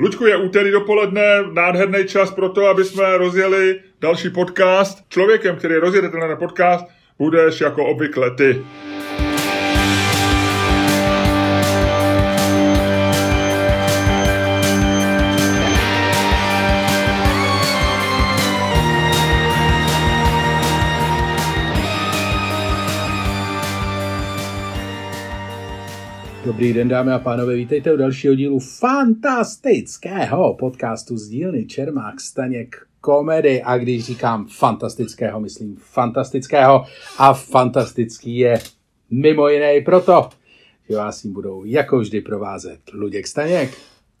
Lučku, je úterý dopoledne, nádherný čas pro to, aby jsme rozjeli další podcast. Člověkem, který rozjede tenhle podcast, budeš jako obvykle ty. Dobrý den, dámy a pánové, vítejte u dalšího dílu fantastického podcastu z dílny Čermák Staněk komedy. A když říkám fantastického, myslím fantastického. A fantastický je mimo jiné i proto, že vás jim budou jako vždy provázet Luděk Staněk.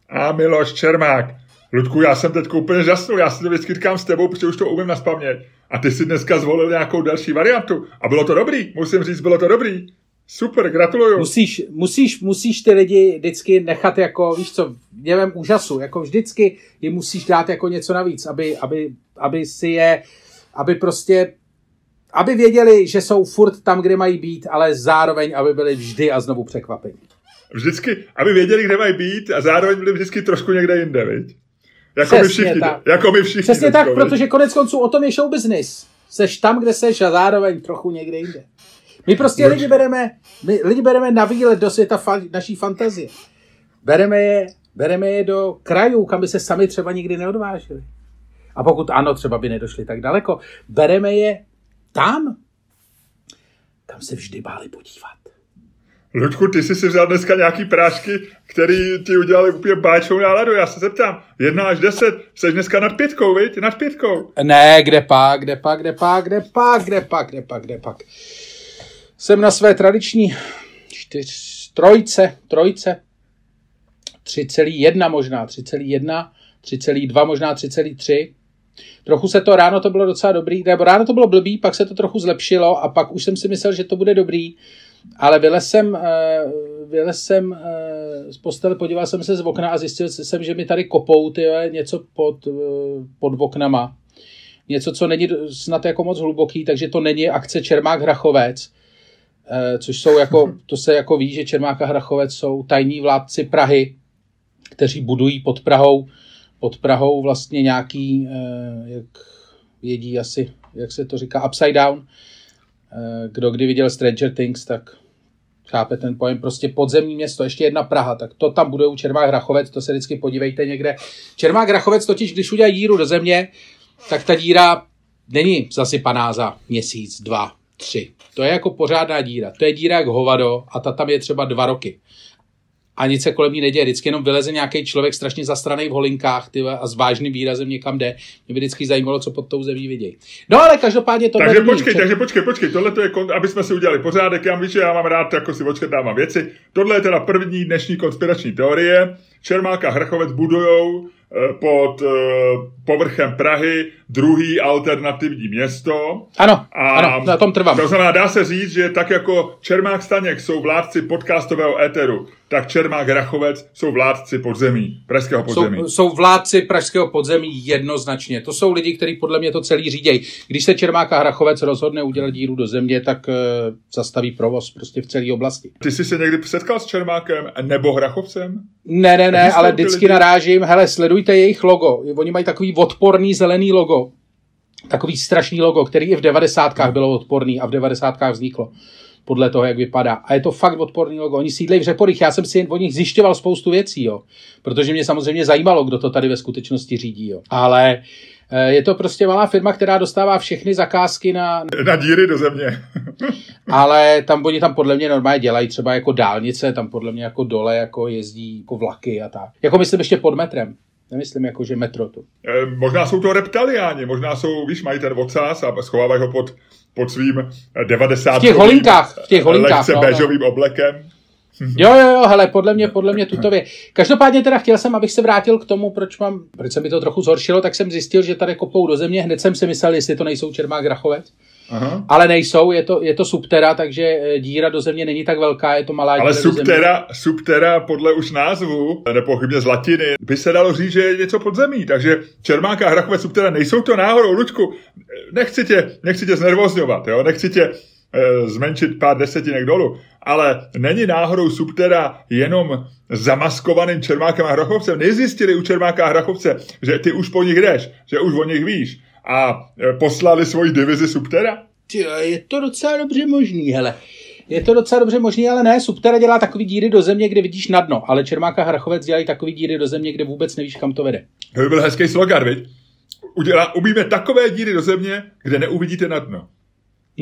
A Miloš Čermák. Ludku, já jsem teď úplně žasnul, já si to vždycky říkám s tebou, protože už to umím naspamět. A ty si dneska zvolil nějakou další variantu. A bylo to dobrý, musím říct, bylo to dobrý. Super, gratuluju. Musíš, musíš, musíš ty lidi vždycky nechat jako, víš co, něvem úžasu, jako vždycky jim musíš dát jako něco navíc, aby, aby, aby si je, aby prostě, aby věděli, že jsou furt tam, kde mají být, ale zároveň, aby byli vždy a znovu překvapení. Vždycky, aby věděli, kde mají být a zároveň byli vždycky trošku někde jinde, viď? Jako my všichni. Tak. Jako my všichni. Přesně tak, protože konec konců o tom je show business. Seš tam, kde seš a zároveň trochu někde jinde. My prostě lidi bereme, my lidi bereme na výlet do světa fa- naší fantazie. Bereme je, bereme je do krajů, kam by se sami třeba nikdy neodvážili. A pokud ano, třeba by nedošli tak daleko, bereme je tam, kam se vždy báli podívat. Ludku, ty jsi si vzal dneska nějaký prášky, který ti udělali úplně báčnou náladu. Já se zeptám, jedna až deset, jsi dneska nad pětkou, viď? Nad pětkou. Ne, kde pak, kde pak, kde pak, kde pak, kde pak, kde pak, kde pak jsem na své tradiční čtyř, trojce, trojce, 3,1 možná, 3,1, 3,2 možná 3,3. Trochu se to, ráno to bylo docela dobrý, nebo ráno to bylo blbý, pak se to trochu zlepšilo a pak už jsem si myslel, že to bude dobrý, ale vylez jsem, eh, vylez jsem eh, z postele, podíval jsem se z okna a zjistil jsem, že mi tady kopou ty, něco pod, eh, pod oknama. Něco, co není snad jako moc hluboký, takže to není akce Čermák Hrachovec, což jsou jako, to se jako ví, že Čermák a Hrachovec jsou tajní vládci Prahy, kteří budují pod Prahou, pod Prahou vlastně nějaký, eh, jak vědí asi, jak se to říká, upside down. Eh, kdo kdy viděl Stranger Things, tak chápe ten pojem, prostě podzemní město, ještě jedna Praha, tak to tam budou Čermák Hrachovec, to se vždycky podívejte někde. Čermák Hrachovec totiž, když udělají díru do země, tak ta díra není zasypaná za měsíc, dva, tři. To je jako pořádná díra. To je díra jak hovado a ta tam je třeba dva roky. A nic se kolem ní neděje. Vždycky jenom vyleze nějaký člověk strašně zastraný v holinkách ty, a s vážným výrazem někam jde. Mě by vždycky zajímalo, co pod tou zemí vidějí. No ale každopádně to. Takže počkej, takže počkej, počkej, tohle to je, aby jsme si udělali pořádek. Já víš, že já mám rád, jako si dávám věci. Tohle je teda první dnešní konspirační teorie. Čermák a Hrchovec budujou Eh, pod uh, povrchem Prahy druhý alternativní město. Ano, a ano, na tom trvám. To znamená, dá se říct, že tak jako Čermák Staněk jsou vládci podcastového éteru, tak Čermák Rachovec jsou vládci podzemí, pražského podzemí. Jsou, jsou vládci pražského podzemí jednoznačně. To jsou lidi, kteří podle mě to celý řídějí. Když se Čermák a Hrachovec rozhodne udělat díru do země, tak uh, zastaví provoz prostě v celé oblasti. Ty jsi se někdy setkal s Čermákem nebo Hrachovcem? Ne, ne, ne, ale vždycky lidi? narážím, hele, sledujte jejich logo. Oni mají takový odporný zelený logo. Takový strašný logo, který i v devadesátkách bylo odporný a v devadesátkách vzniklo podle toho, jak vypadá. A je to fakt odporný logo. Oni sídlejí v Řeporích. Já jsem si od nich zjišťoval spoustu věcí, jo. Protože mě samozřejmě zajímalo, kdo to tady ve skutečnosti řídí, jo. Ale eh, je to prostě malá firma, která dostává všechny zakázky na... Na díry do země. ale tam oni tam podle mě normálně dělají třeba jako dálnice, tam podle mě jako dole jako jezdí jako vlaky a tak. Jako myslím ještě pod metrem. Nemyslím jako, že metro to. E, možná jsou to reptaliáni, možná jsou, víš, mají ten ocas a schovávají ho pod, pod svým 90. V těch holinkách, v těch holinkách. Lehce no, no. oblekem. Jo, jo, jo, hele, podle mě, podle mě tutově. Každopádně teda chtěl jsem, abych se vrátil k tomu, proč mám, proč se mi to trochu zhoršilo, tak jsem zjistil, že tady kopou do země, hned jsem si myslel, jestli to nejsou Čermák Grachovec. Aha. Ale nejsou, je to, je to subtera, takže eh, díra do země není tak velká, je to malá Ale subtera, subtera podle už názvu, nepochybně z latiny, by se dalo říct, že je něco pod zemí. Takže Čermánka a Hrachové subtera nejsou to náhodou, Luďku. Nechci tě, nechci tě znervozňovat, jo? Nechci tě zmenšit pár desetinek dolů, ale není náhodou subtera jenom zamaskovaným Čermákem a Hrachovcem. Nezjistili u Čermáka a Hrachovce, že ty už po nich jdeš, že už o nich víš a e, poslali svoji divizi subtera? Je to docela dobře možný, hele. Je to docela dobře možný, ale ne. Subtera dělá takový díry do země, kde vidíš na dno, ale Čermáka a Hrachovec dělají takový díry do země, kde vůbec nevíš, kam to vede. To by byl hezký slogan, viď? Udělá, umíme takové díry do země, kde neuvidíte na dno.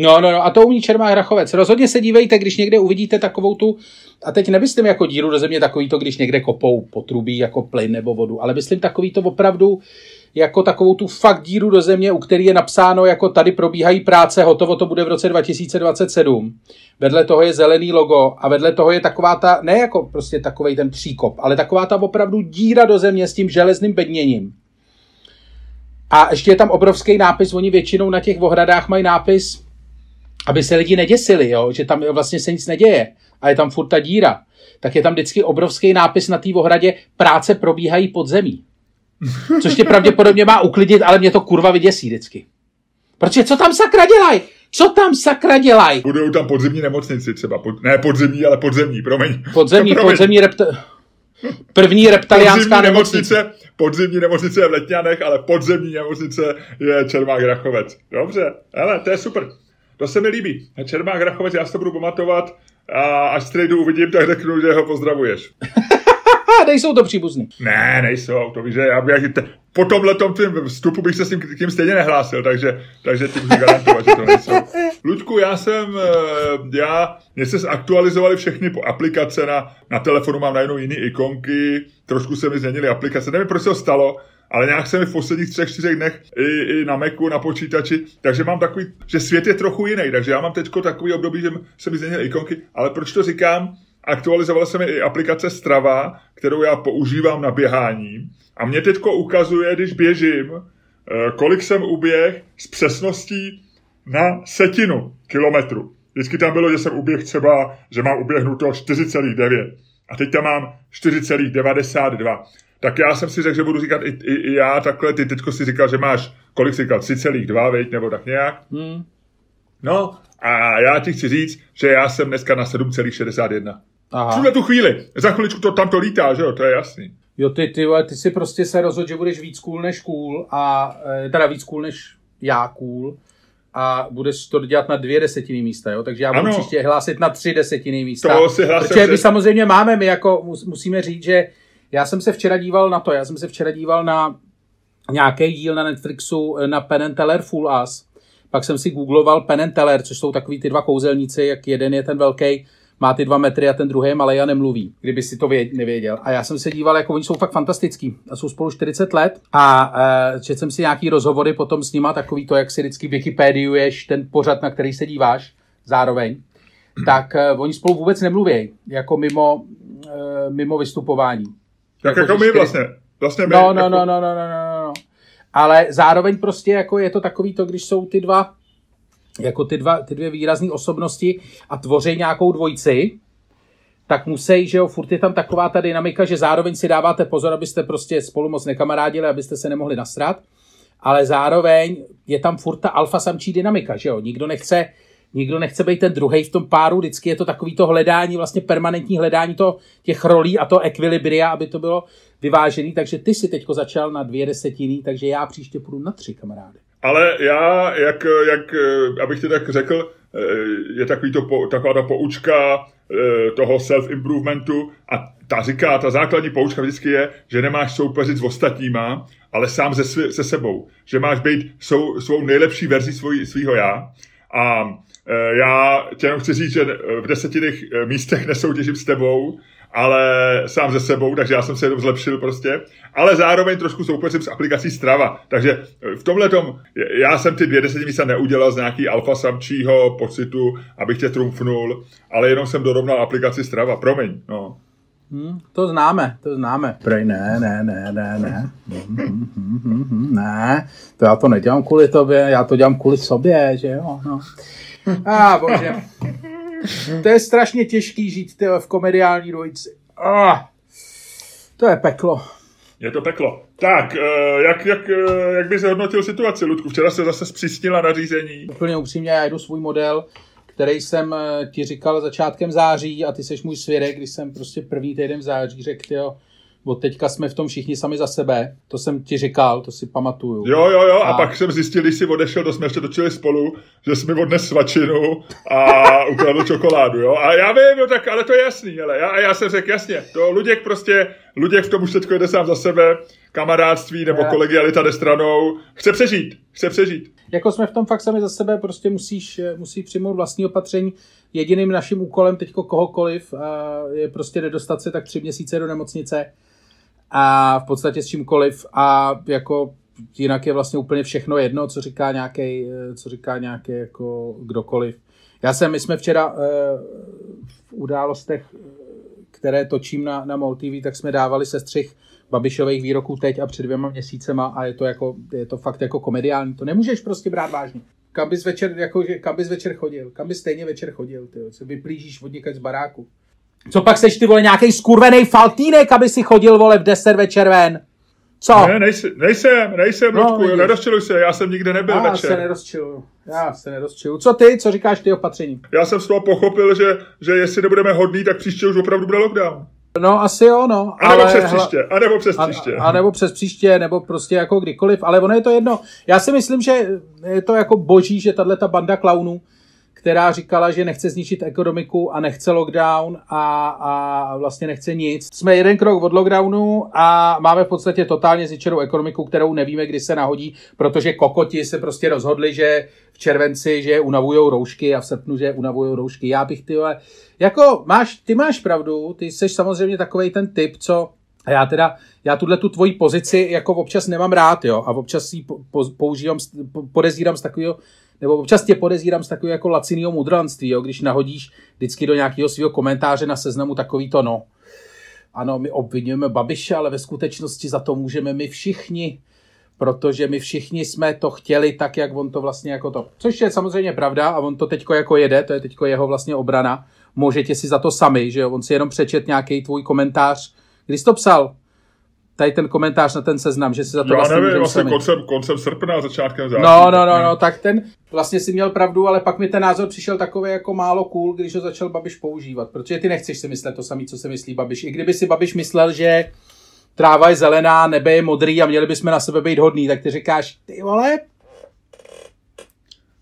No, no, no, a to umí Čermák Hrachovec. Rozhodně se dívejte, když někde uvidíte takovou tu, a teď nemyslím jako díru do země takový to, když někde kopou potrubí jako plyn nebo vodu, ale myslím takový to opravdu jako takovou tu fakt díru do země, u který je napsáno, jako tady probíhají práce, hotovo to bude v roce 2027. Vedle toho je zelený logo a vedle toho je taková ta, ne jako prostě takový ten příkop, ale taková ta opravdu díra do země s tím železným bedněním. A ještě je tam obrovský nápis, oni většinou na těch ohradách mají nápis, aby se lidi neděsili, jo? že tam vlastně se nic neděje a je tam furt ta díra, tak je tam vždycky obrovský nápis na té ohradě, práce probíhají pod zemí. Což tě pravděpodobně má uklidit, ale mě to kurva vyděsí vždycky. Protože co tam sakra dělají? Co tam sakra dělají? Budou tam podzemní nemocnici třeba. Pod, ne podzemní, ale podzemní, promiň. Podzemní, promiň. podzemní repta... První reptaliánská podzemní nemocnice. nemocnice. Podzemní nemocnice je v Letňanech, ale podzemní nemocnice je Čermák Rachovec. Dobře, ale to je super. To se mi líbí. Čermák Rachovec, já si to budu pamatovat a až strejdu uvidím, tak řeknu, že ho pozdravuješ. nejsou to příbuzný. Ne, nejsou, to víš, že já bych, po tomhle tvým vstupu bych se s tím, tím stejně nehlásil, takže, takže ti můžu garantovat, že to nejsou. Luďku, já jsem, eh, já, mě se zaktualizovaly všechny aplikace na, na telefonu, mám najednou jiné ikonky, trošku se mi změnily aplikace, nevím, proč se to stalo, ale nějak se mi v posledních třech, čtyřech dnech i, i na Macu, na počítači, takže mám takový, že svět je trochu jiný, takže já mám teď takový období, že se mi změnily ikonky, ale proč to říkám? aktualizovala se mi i aplikace Strava, kterou já používám na běhání. A mě teď ukazuje, když běžím, eh, kolik jsem uběh s přesností na setinu kilometru. Vždycky tam bylo, že jsem uběh třeba, že mám uběhnuto 4,9. A teď tam mám 4,92. Tak já jsem si řekl, že budu říkat i, i, i já takhle. Ty teďko si říkal, že máš, kolik si říkal, 3,2, veď, nebo tak nějak. Hmm. No, a já ti chci říct, že já jsem dneska na 7,61. Aha. Tuhle tu chvíli. Za chviličku to tam to lítá, že jo, to je jasný. Jo, ty, ty, ty si prostě se rozhodl, že budeš víc cool než cool, a, eh, teda víc cool než já cool, a budeš to dělat na dvě desetiny místa, jo? takže já budu ano. příště hlásit na tři desetiny místa. To si hlásil, protože my samozřejmě máme, my jako musíme říct, že já jsem se včera díval na to, já jsem se včera díval na nějaký díl na Netflixu eh, na Penn Teller Full Us, pak jsem si googloval Penn Teller, což jsou takový ty dva kouzelníci, jak jeden je ten velký má ty dva metry a ten druhý je malý a nemluví, kdyby si to věd, nevěděl. A já jsem se díval, jako oni jsou fakt fantastický a jsou spolu 40 let a uh, četl jsem si nějaký rozhovory potom s nima, takový to, jak si vždycky Wikipediuješ ten pořad, na který se díváš zároveň, tak uh, oni spolu vůbec nemluví, jako mimo, uh, mimo vystupování. Tak jako, jako my vlastně. vlastně my, no, no, jako... no, no, no, no, no, no. Ale zároveň prostě jako je to takový to, když jsou ty dva jako ty, dva, ty dvě výrazné osobnosti a tvoří nějakou dvojici, tak musí, že jo, furt je tam taková ta dynamika, že zároveň si dáváte pozor, abyste prostě spolu moc nekamarádili, abyste se nemohli nasrat, ale zároveň je tam furt ta alfa samčí dynamika, že jo, nikdo nechce, nikdo nechce být ten druhý v tom páru, vždycky je to takový to hledání, vlastně permanentní hledání to, těch rolí a to ekvilibria, aby to bylo vyvážený, takže ty si teďko začal na dvě desetiny, takže já příště půjdu na tři kamarády. Ale já, jak, jak, abych ti tak řekl, je takový to, taková ta poučka eh, toho self-improvementu a ta říká, ta základní poučka vždycky je, že nemáš soupeřit s ostatníma, ale sám se, se sebou. Že máš být svou, svou nejlepší verzi svého já. A eh, já tě jenom chci říct, že v desetinných eh, místech nesoutěžím s tebou, ale sám ze sebou, takže já jsem se jenom zlepšil prostě, ale zároveň trošku soupeřím s aplikací Strava, takže v tomhle tom, já jsem ty dvě desetiny místa neudělal z nějaký alfa samčího pocitu, abych tě trumfnul, ale jenom jsem dorovnal aplikaci Strava, promiň, no. Hmm, to známe, to známe. Prej ne, ne, ne, ne, ne. Hmm, hmm, hmm, hmm, hmm, ne, to já to nedělám kvůli tobě, já to dělám kvůli sobě, že jo. No. A ah, bože. To je strašně těžký žít tyhle, v komediální dvojici. Ah, to je peklo. Je to peklo. Tak, eh, jak, jak, eh, jak bys hodnotil situaci, Ludku? Včera se zase zpřísnila nařízení. Úplně upřímně, já jdu svůj model, který jsem eh, ti říkal začátkem září a ty seš můj svědek, když jsem prostě první týden v září řekl, jo, od teďka jsme v tom všichni sami za sebe, to jsem ti říkal, to si pamatuju. Jo, jo, jo, a, a pak jsem zjistil, když jsi odešel, to jsme ještě točili spolu, že jsi mi odnes svačinu a ukradl čokoládu, jo. A já vím, jo, tak, ale to je jasný, ale já, já jsem řekl, jasně, to Luděk prostě, Luděk v tom už teďko jde sám za sebe, kamarádství nebo já. kolegialita jde stranou, chce přežít, chce přežít. Jako jsme v tom fakt sami za sebe, prostě musíš, musí přijmout vlastní opatření. Jediným naším úkolem teďko kohokoliv je prostě nedostat se tak tři měsíce do nemocnice a v podstatě s čímkoliv a jako jinak je vlastně úplně všechno jedno, co říká nějaký, co říká nějaký jako kdokoliv. Já jsem, my jsme včera uh, v událostech, které točím na, na MOL TV, tak jsme dávali sestřih Babišových výroků teď a před dvěma měsícema a je to, jako, je to fakt jako komediální. To nemůžeš prostě brát vážně. Kam bys večer, jako, kam bys večer chodil? Kam bys stejně večer chodil? Ty, co vyplížíš od z baráku? Co pak seš ty vole nějaký skurvený faltínek, aby si chodil vole v 10 večer ven? Co? Ne, nejsem, nejsem, nejsem no, Ludku, nerozčiluj se, já jsem nikde nebyl já večer. Já se nerozčiluju, já se nerozčiluju. Co ty, co říkáš ty opatření? Já jsem z toho pochopil, že, že jestli nebudeme hodní, tak příště už opravdu bude lockdown. No, asi jo, no. A nebo ale, přes příště, a nebo přes příště. A, a nebo přes příště, nebo prostě jako kdykoliv, ale ono je to jedno. Já si myslím, že je to jako boží, že tahle ta banda klaunů, která říkala, že nechce zničit ekonomiku a nechce lockdown a, a vlastně nechce nic. Jsme jeden krok od lockdownu a máme v podstatě totálně zničenou ekonomiku, kterou nevíme, kdy se nahodí, protože kokoti se prostě rozhodli, že v červenci, že unavujou roušky a v srpnu, že unavujou roušky. Já bych ty, jako máš, ty máš pravdu, ty jsi samozřejmě takový ten typ, co a já teda, já tuhle tu tvoji pozici jako občas nemám rád, jo, a občas ji používám, podezírám z takového nebo občas tě podezírám z takového jako lacinného mudranství, jo, když nahodíš vždycky do nějakého svého komentáře na seznamu takový to no. Ano, my obvinujeme Babiše, ale ve skutečnosti za to můžeme my všichni, protože my všichni jsme to chtěli tak, jak on to vlastně jako to. Což je samozřejmě pravda a on to teďko jako jede, to je teďko jeho vlastně obrana. Můžete si za to sami, že jo? on si jenom přečet nějaký tvůj komentář. Když to psal? Tady ten komentář na ten seznam, že si za to Já vlastně nevím, vlastně koncem, koncem srpna, začátkem září. No, no, no, no, tak ten vlastně si měl pravdu, ale pak mi ten názor přišel takový jako málo cool, když ho začal Babiš používat, protože ty nechceš si myslet to samé, co se myslí Babiš. I kdyby si Babiš myslel, že tráva je zelená, nebe je modrý a měli bychom na sebe být hodný, tak ty říkáš, ty vole,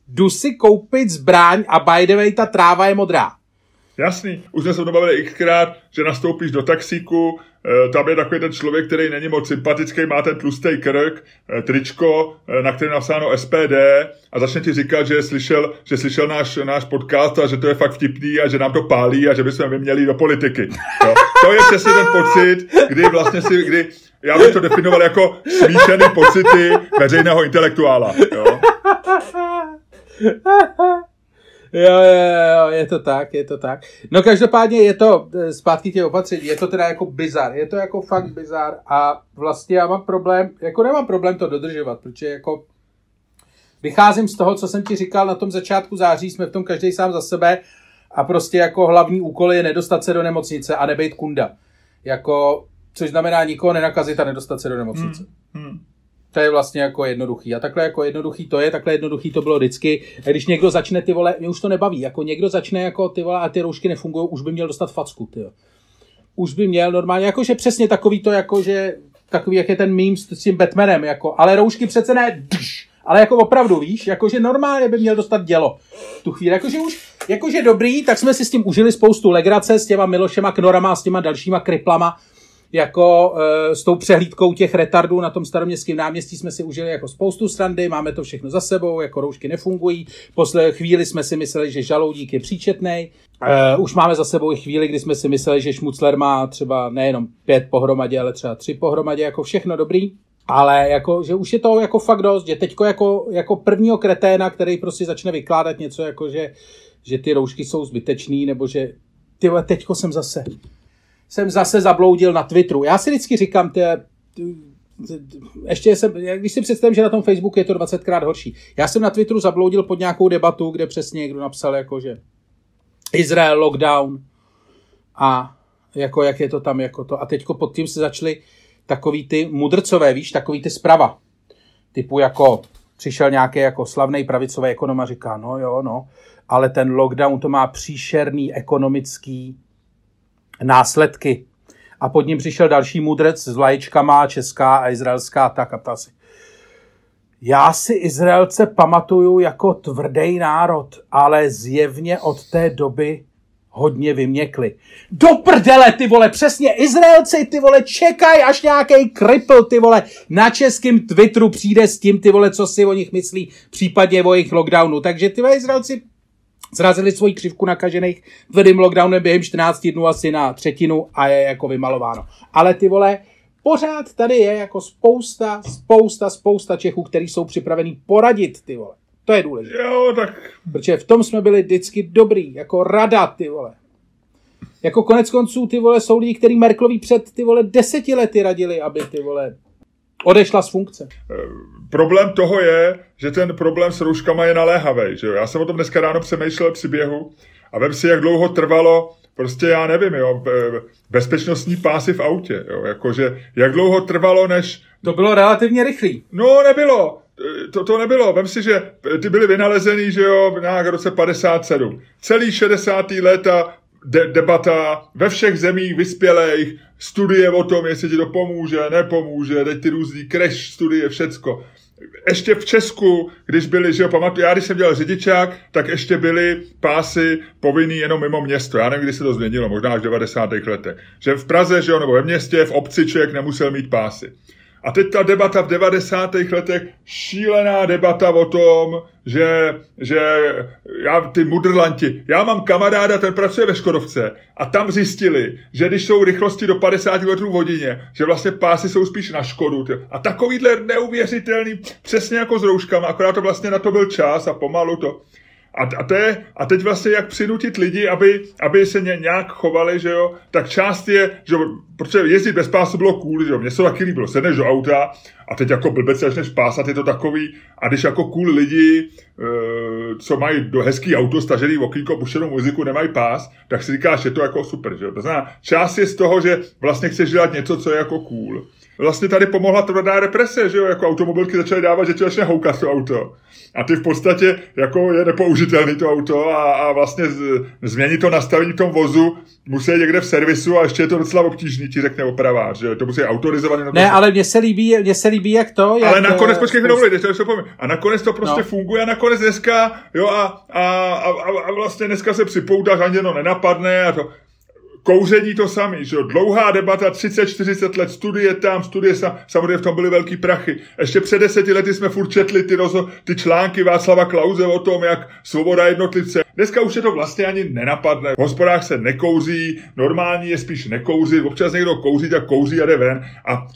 jdu si koupit zbraň a by the way, ta tráva je modrá. Jasný, už jsme se to bavili xkrát, že nastoupíš do taxíku, Eh, tam je takový ten člověk, který není moc sympatický, má ten tlustý krk, eh, tričko, eh, na kterém napsáno SPD a začne ti říkat, že slyšel, že slyšel náš, náš podcast a že to je fakt vtipný a že nám to pálí a že bychom my měli do politiky. Jo? To je přesně ten pocit, kdy vlastně si, kdy já bych to definoval jako smíšený pocity veřejného intelektuála. Jo? Jo, jo, jo, je to tak, je to tak. No každopádně je to, eh, zpátky těch opatření, je to teda jako bizar, je to jako fakt bizar a vlastně já mám problém, jako nemám problém to dodržovat, protože jako vycházím z toho, co jsem ti říkal na tom začátku září, jsme v tom každý sám za sebe a prostě jako hlavní úkol je nedostat se do nemocnice a nebejt kunda. Jako, což znamená nikoho nenakazit a nedostat se do nemocnice. Hmm, hmm. To je vlastně jako jednoduchý. A takhle jako jednoduchý to je, takhle jednoduchý to bylo vždycky. A když někdo začne ty vole, mě už to nebaví, jako někdo začne jako ty vole a ty roušky nefungují, už by měl dostat facku, ty. Už by měl normálně, jakože přesně takový to, jakože takový, jak je ten meme s tím Batmanem, jako, ale roušky přece ne, dž, ale jako opravdu, víš, jakože normálně by měl dostat dělo tu chvíli, jakože už, jakože dobrý, tak jsme si s tím užili spoustu legrace s těma Milošema Knorama, s těma dalšíma kriplama, jako e, s tou přehlídkou těch retardů na tom staroměstském náměstí jsme si užili jako spoustu strandy, máme to všechno za sebou, jako roušky nefungují. Posle chvíli jsme si mysleli, že žaloudík je příčetný. E, už máme za sebou i chvíli, kdy jsme si mysleli, že Šmucler má třeba nejenom pět pohromadě, ale třeba tři pohromadě, jako všechno dobrý. Ale jako, že už je to jako fakt dost, že teďko jako, jako prvního kreténa, který prostě začne vykládat něco jako, že, že ty roušky jsou zbytečný, nebo že ty teďko jsem zase jsem zase zabloudil na Twitteru. Já si vždycky říkám, ty, ještě jsem, když si představím, že na tom Facebooku je to 20krát horší. Já jsem na Twitteru zabloudil pod nějakou debatu, kde přesně někdo napsal, jako že Izrael lockdown a jako jak je to tam, jako to. A teďko pod tím se začaly takový ty mudrcové, víš, takový ty zprava. Typu jako přišel nějaký jako slavný pravicový ekonom a říká, no jo, no, ale ten lockdown to má příšerný ekonomický následky. A pod ním přišel další mudrec s vlaječkama česká a izraelská tak a ptal si, já si Izraelce pamatuju jako tvrdý národ, ale zjevně od té doby hodně vyměkli. Do prdele, ty vole, přesně, Izraelci, ty vole, čekaj, až nějaký kripl, ty vole, na českém Twitteru přijde s tím, ty vole, co si o nich myslí, případně o jejich lockdownu. Takže ty vole, Izraelci zrazili svoji křivku nakažených tvrdým lockdownem během 14 dnů asi na třetinu a je jako vymalováno. Ale ty vole, pořád tady je jako spousta, spousta, spousta Čechů, kteří jsou připravení poradit, ty vole. To je důležité. Jo, tak... Protože v tom jsme byli vždycky dobrý, jako rada, ty vole. Jako konec konců, ty vole, jsou lidi, který Merkloví před, ty vole, deseti lety radili, aby, ty vole, odešla z funkce. Problém toho je, že ten problém s rouškama je naléhavý. Že jo? Já jsem o tom dneska ráno přemýšlel při běhu a vem si, jak dlouho trvalo, prostě já nevím, jo, bezpečnostní pásy v autě. Jo? Jakože, jak dlouho trvalo, než... To bylo relativně rychlý. No, nebylo to, to nebylo. Vem si, že ty byly vynalezený, že jo, nějak v roce 57. Celý 60. léta de- debata ve všech zemích vyspělých, studie o tom, jestli ti to pomůže, nepomůže, teď ty různý crash studie, všecko. Ještě v Česku, když byli, že jo, pamatuju, já když jsem dělal řidičák, tak ještě byly pásy povinný jenom mimo město. Já nevím, kdy se to změnilo, možná až v 90. letech. Že v Praze, že jo, nebo ve městě, v obci člověk nemusel mít pásy. A teď ta debata v 90. letech, šílená debata o tom, že, že já, ty mudrlanti, já mám kamaráda, ten pracuje ve Škodovce a tam zjistili, že když jsou rychlosti do 50 metrů v hodině, že vlastně pásy jsou spíš na škodu. A takovýhle neuvěřitelný, přesně jako s rouškama, akorát to vlastně na to byl čas a pomalu to. A, a, to je, a teď vlastně jak přinutit lidi, aby, aby se ně, nějak chovali, že jo, tak část je, že protože jezdit bez pásu bylo cool, že jo, mně se taky líbilo, sedneš do auta a teď jako blbec začneš pásat, je to takový, a když jako cool lidi, e, co mají do hezký auto, stažený okýnko, puštěnou muziku, nemají pás, tak si říkáš, že to jako super, že jo. To znamená, část je z toho, že vlastně chceš dělat něco, co je jako cool. Vlastně tady pomohla tvrdá represe, že jo, jako automobilky začaly dávat, že ti začne houkat to auto. A ty v podstatě jako je nepoužitelný to auto a, a vlastně z, změnit to nastavení v tom vozu musí někde v servisu a ještě je to docela obtížný, ti řekne opravář, že to musí autorizovaný. To ne, ale mně se líbí, mně se líbí jak to. Jak, ale nakonec, počkej, chvíli, spoust... to A nakonec to prostě no. funguje a nakonec dneska, jo, a, a, a, a vlastně dneska se připoutáš, ani no nenapadne a to Kouření to samý, že jo? Dlouhá debata, 30-40 let, studie tam, studie sam, samozřejmě v tom byly velký prachy. Ještě před deseti lety jsme furt četli ty, rozo, ty články Václava Klauze o tom, jak svoboda jednotlivce. Dneska už se to vlastně ani nenapadne. V hospodách se nekouří, normální je spíš nekouřit, občas někdo kouří, tak kouří a jde ven. A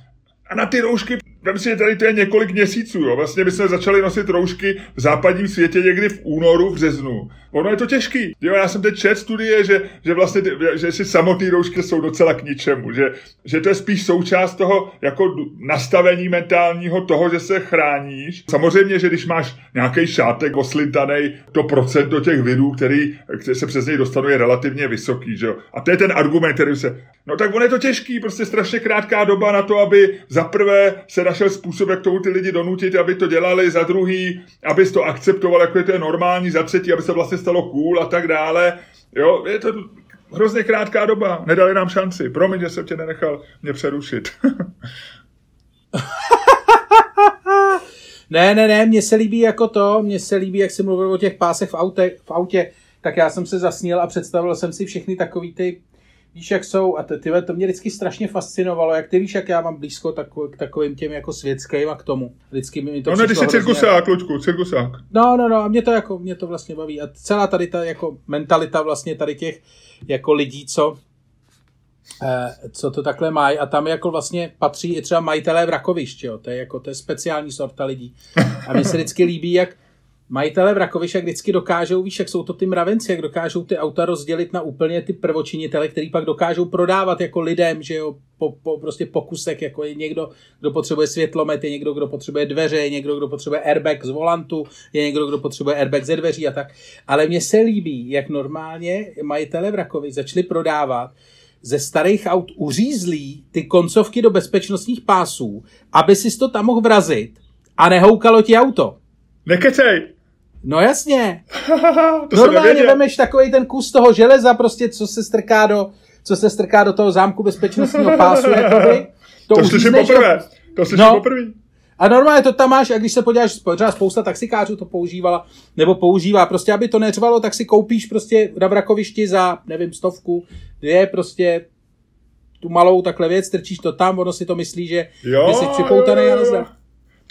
a na ty roušky, vem si, tady to je několik měsíců, jo. Vlastně my jsme začali nosit roušky v západním světě někdy v únoru, v březnu. Ono je to těžký. Jo, já jsem teď čet studie, že, že vlastně, ty, že si samotné roušky jsou docela k ničemu, že, že to je spíš součást toho jako nastavení mentálního toho, že se chráníš. Samozřejmě, že když máš nějaký šátek oslintaný, to procento těch virů, který, který se přes něj dostanou, je relativně vysoký, že jo. A to je ten argument, který se, no tak on je to těžký, prostě strašně krátká doba na to, aby za prvé se našel způsob, jak tomu ty lidi donutit, aby to dělali, za druhý, aby to akceptoval, jako je to normální, za třetí, aby se vlastně stalo cool a tak dále. Jo, je to hrozně krátká doba, nedali nám šanci. Promiň, že jsem tě nenechal mě přerušit. ne, ne, ne, mně se líbí jako to, mně se líbí, jak jsi mluvil o těch pásech v, autě, v autě, tak já jsem se zasnil a představil jsem si všechny takový ty víš, jak jsou, a ty, to mě vždycky strašně fascinovalo, jak ty víš, jak já mám blízko tak, k takovým těm jako světským a k tomu. Vždycky mi to No ne, ty jsi cirkusák, Luďku, cirkusák. No, no, no, a mě to jako, mě to vlastně baví. A celá tady ta jako mentalita vlastně tady těch jako lidí, co eh, co to takhle mají a tam jako vlastně patří i třeba majitelé vrakovišť, jo, to je jako, to je speciální sorta lidí. A mně se vždycky líbí, jak majitele Vrakoviš, jak vždycky dokážou, víš, jak jsou to ty mravenci, jak dokážou ty auta rozdělit na úplně ty prvočinitele, který pak dokážou prodávat jako lidem, že jo, po, po prostě pokusek, jako je někdo, kdo potřebuje světlomet, je někdo, kdo potřebuje dveře, je někdo, kdo potřebuje airbag z volantu, je někdo, kdo potřebuje airbag ze dveří a tak. Ale mně se líbí, jak normálně majitele Vrakoviš začali prodávat ze starých aut uřízlí ty koncovky do bezpečnostních pásů, aby si to tam mohl vrazit a nehoukalo ti auto. Nekecej! No jasně. to Normálně vemeš takový ten kus toho železa, prostě, co se strká do, co se strká do toho zámku bezpečnostního pásu, jakoby. To slyším poprvé. do- To slyším No. poprvé. A normálně to tam máš, a když se podíváš, třeba spousta taxikářů to používala, nebo používá, prostě aby to neřvalo, tak si koupíš prostě na vrakovišti za, nevím, stovku, dvě, prostě tu malou takhle věc, strčíš to tam, ono si to myslí, že Jo, jsi připoutaný a nazdar.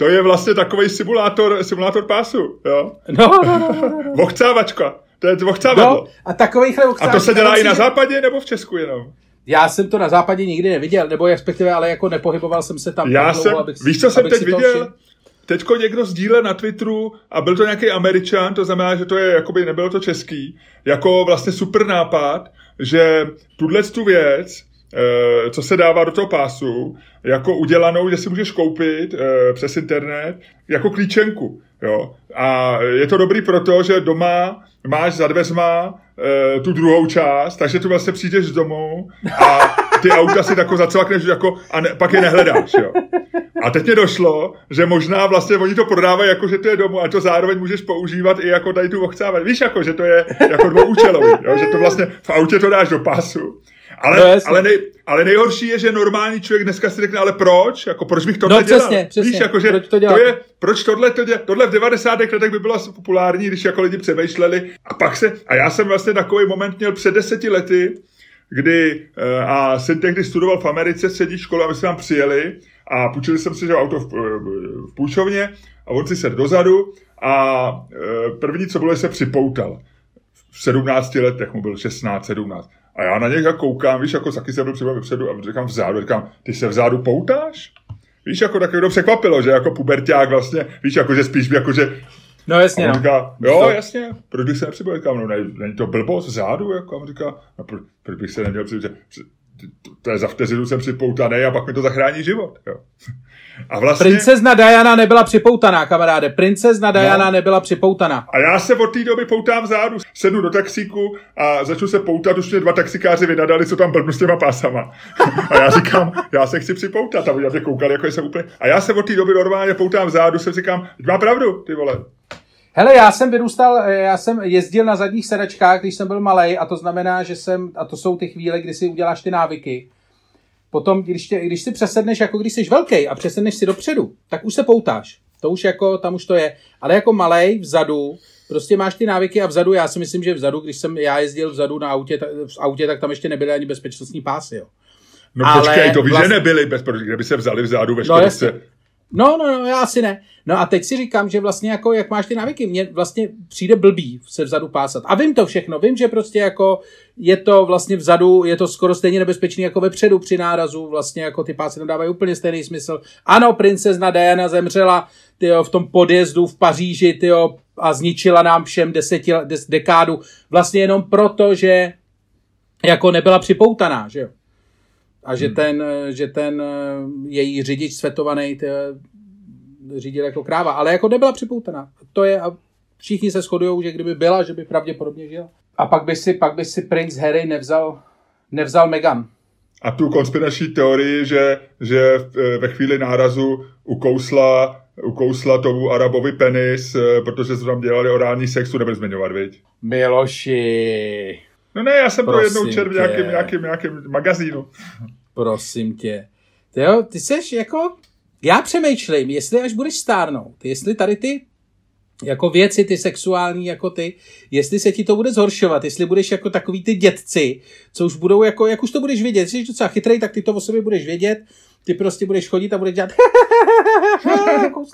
To je vlastně takový simulátor, simulátor pásu, jo. No, no, no, no, no. Vochcávačka. To je vochcávadlo. no. A takovýchhle A to se dělá i na západě nebo v Česku jenom? Já jsem to na západě nikdy neviděl, nebo respektive, ale jako nepohyboval jsem se tam. Já dlouho, jsem, abych, víš, co jsem teď viděl? Teďko někdo sdílel na Twitteru a byl to nějaký američan, to znamená, že to je, jakoby nebylo to český, jako vlastně super nápad, že tuhle tu věc, co se dává do toho pásu, jako udělanou, že si můžeš koupit eh, přes internet jako klíčenku. Jo? A je to dobrý proto, že doma máš za dveřma eh, tu druhou část, takže tu vlastně přijdeš z domu a ty auta si tako zacvakneš jako, a ne, pak je nehledáš. Jo? A teď mě došlo, že možná vlastně oni to prodávají jako, že to je domů a to zároveň můžeš používat i jako tady tu ochcávat. Víš, jako, že to je jako dvouúčelový, jo? že to vlastně v autě to dáš do pásu. Ale, No, ale, nej, ale nejhorší je, že normální člověk dneska si řekne, ale proč? Jako, proč bych tohle No, přesně, dělal? přesně. Víš, jako, že Proč to dělat? to je, proč tohle, to dělat? tohle v 90. letech by bylo asi populární, když jako lidi přemýšleli. A pak se, a já jsem vlastně takový moment měl před deseti lety, kdy, eh, a syn tehdy studoval v Americe, střední škole a my jsme tam přijeli a půjčili jsem si že auto v, v půjčovně a on si sedl dozadu a eh, první, co bylo, že se připoutal. V 17 letech mu byl 16, 17. A já na něj jako koukám, víš, jako taky jsem byl třeba vepředu a říkám vzadu, říkám, ty se vzadu poutáš? Víš, jako tak to překvapilo, že jako puberták vlastně, víš, jako že spíš jako, že No jasně, a on no. říká, jo, To- jasně, proč bych se nepřibil? Říkám, no, není, není to blbost vzadu, jako, a on říká, no, proč, proč bych se neměl připojit? To je za vteřinu jsem připoutaný a pak mi to zachrání život, jo. A vlastně, Princezna Diana nebyla připoutaná, kamaráde. Princezna Diana No. nebyla připoutaná. a já se od té doby poutám vzadu, sednu do taxíku a začnu se poutat, už mě dva taxikáři vynadali, co tam blbnu s těma pásama. a já říkám, já se chci připoutat, a oni mě koukali, jako jsem úplně... A já se od té doby normálně poutám vzadu, se říkám, má pravdu, ty vole. Hele, já jsem vyrůstal, eh, já jsem jezdil na zadních sedačkách, když jsem byl malý, a to znamená, že jsem, a to jsou ty chvíle, kdy si uděláš ty návyky. Potom, když, tě, když si přesedneš, jako když jsi velký a přesedneš si dopředu, tak už se poutáš. To už jako, tam už to je. Ale jako malej vzadu, prostě máš ty návyky a vzadu, já si myslím, že vzadu, když jsem já jezdil vzadu na autě, tak, v autě, tak tam ještě nebyly ani bezpečnostní pásy, jo. No Ale počkej, to víš, vlastně- že nebyli bez kde by se vzali vzadu ve No škodovce. jasně. No, no, no, já asi ne. No a teď si říkám, že vlastně jako, jak máš ty návyky, mně vlastně přijde blbý se vzadu pásat. A vím to všechno, vím, že prostě jako je to vlastně vzadu, je to skoro stejně nebezpečný jako vepředu při nárazu, vlastně jako ty pásy tam dávají úplně stejný smysl. Ano, princezna Diana zemřela tyjo, v tom podjezdu v Paříži tyjo, a zničila nám všem deseti, des, dekádu, vlastně jenom proto, že jako nebyla připoutaná, že jo. A že, Hmm. ten, že ten eh, její řidič svetovaný ty, řídil jako kráva, ale jako nebyla připoutaná. To je, a všichni se shodují, že kdyby byla, že by pravděpodobně žila. A pak by si, pak by si princ Harry nevzal, nevzal Meghan. A tu konspirační teorii, že, že v- ve chvíli nárazu ukousla, ukousla tomu Arabovi penis, eh, protože se tam dělali orální sex, tu nebudu zmiňovat, viď? Miloši, No ne, já jsem Prosím jednou četl v nějakém, nějakém, nějakém magazínu. prosím tě. Ty jo, ty seš jako... Já přemýšlím, jestli až budeš stárnout, jestli tady ty jako věci, ty sexuální jako ty, jestli se ti to bude zhoršovat, jestli budeš jako takový ty dětci, co už budou jako, jak už to budeš vědět, jsi docela chytrý, tak ty to o sobě budeš vědět, ty prostě budeš chodit a budeš dělat jako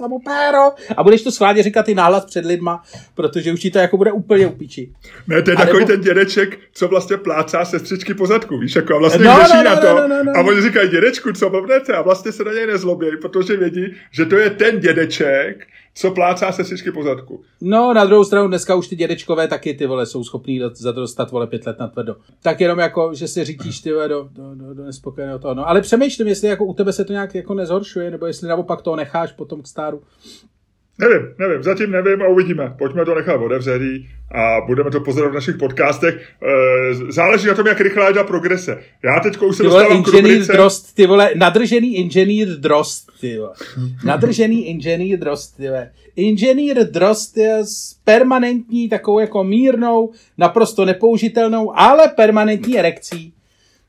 a budeš to schválně říkat i nahlas před lidma, protože už ti to jako bude úplně upíči. Ne, to je takový nebo- ten dědeček, co vlastně plácá sestřičky po zadku, víš, jako a vlastně No, no, no, no, na no, to. no, no, no. A oni říkají, dědečku, co blbnete? A vlastně se na něj nezlobí, protože vědí, že to je ten dědeček, co plácá sestřičky po zadku. No, na druhou stranu dneska už ty dědečkové taky ty vole jsou schopní dát- za to dostat vole pět let na tvrdo. Tak jenom jako, že si řídíš ty vole do, do, do, do nespokojeného toho. No, ale přemýšlím, jestli jako u tebe se to nějak jako nezhoršuje, nebo jestli naopak toho necháš potom k stáru. Nevím, nevím, zatím nevím a uvidíme. Pojďme to nechat otevřený a budeme to pozorovat v našich podcastech. E, záleží na tom, jak rychlá je progrese. Já teď už se ty vole, dostávám k rubrice... Drost, ty vole, nadržený inženýr Drost, ty vole. Nadržený inženýr Drost, ty vole. Inženýr Drost je s permanentní, takovou jako mírnou, naprosto nepoužitelnou, ale permanentní erekcí.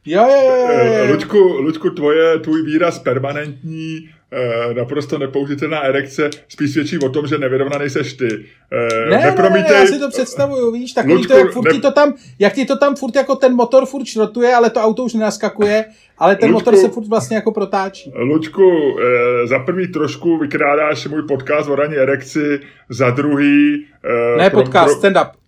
Jo, jo, jo, jo. jo. Luďku, Luďku, tvoje, tvůj výraz permanentní Eh, naprosto nepoužitelná erekce spíš svědčí o tom, že nevyrovnaný seš ty. Eh, ne, nepromítej... ne, já si to představuju, víš, takový Luďku, to, jak, furt ne... to tam, jak ti to tam furt jako ten motor furt šrotuje, ale to auto už nenaskakuje, ale ten Luďku, motor se furt vlastně jako protáčí. Luďku, eh, za prvý trošku vykrádáš můj podcast o raní erekci, za druhý... Eh, ne pro, podcast, pro, stand-up eh,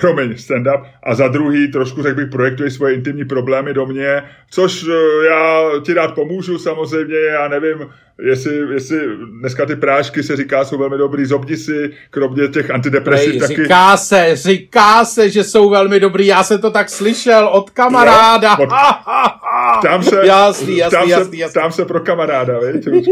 promiň, stand-up, a za druhý trošku, řekl bych, projektuje svoje intimní problémy do mě, což eh, já ti rád pomůžu samozřejmě, já nevím, jestli, jestli dneska ty prášky se říká, jsou velmi dobrý, zobni si, kromě těch antidepresiv Ej, taky. Říká se, říká se, že jsou velmi dobrý, já jsem to tak slyšel od kamaráda. No, od... Tam se, jasný, jasný, tam, jasný, se, jasný. tam se pro kamaráda, víš,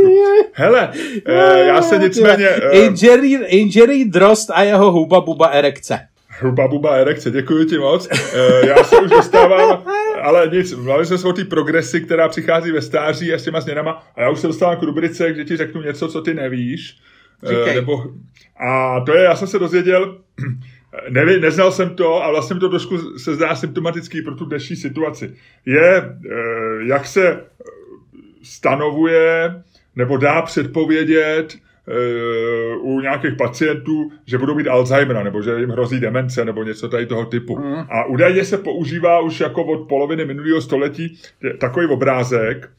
Hele, eh, já se nicméně... Eh, injury, injury drost a jeho huba buba erekce. Huba buba erekce, děkuji ti moc. E, já se už dostávám, ale nic, mluvili jsme se o té progresi, která přichází ve stáří a s těma změnama a já už se dostávám k rubrice, kde ti řeknu něco, co ty nevíš. E, nebo, a to je, já jsem se dozvěděl, neví, neznal jsem to a vlastně mi to trošku se zdá symptomatický pro tu dnešní situaci. Je, e, jak se stanovuje nebo dá předpovědět u nějakých pacientů, že budou mít Alzheimera, nebo že jim hrozí demence, nebo něco tady toho typu. Mm. A údajně se používá už jako od poloviny minulého století takový obrázek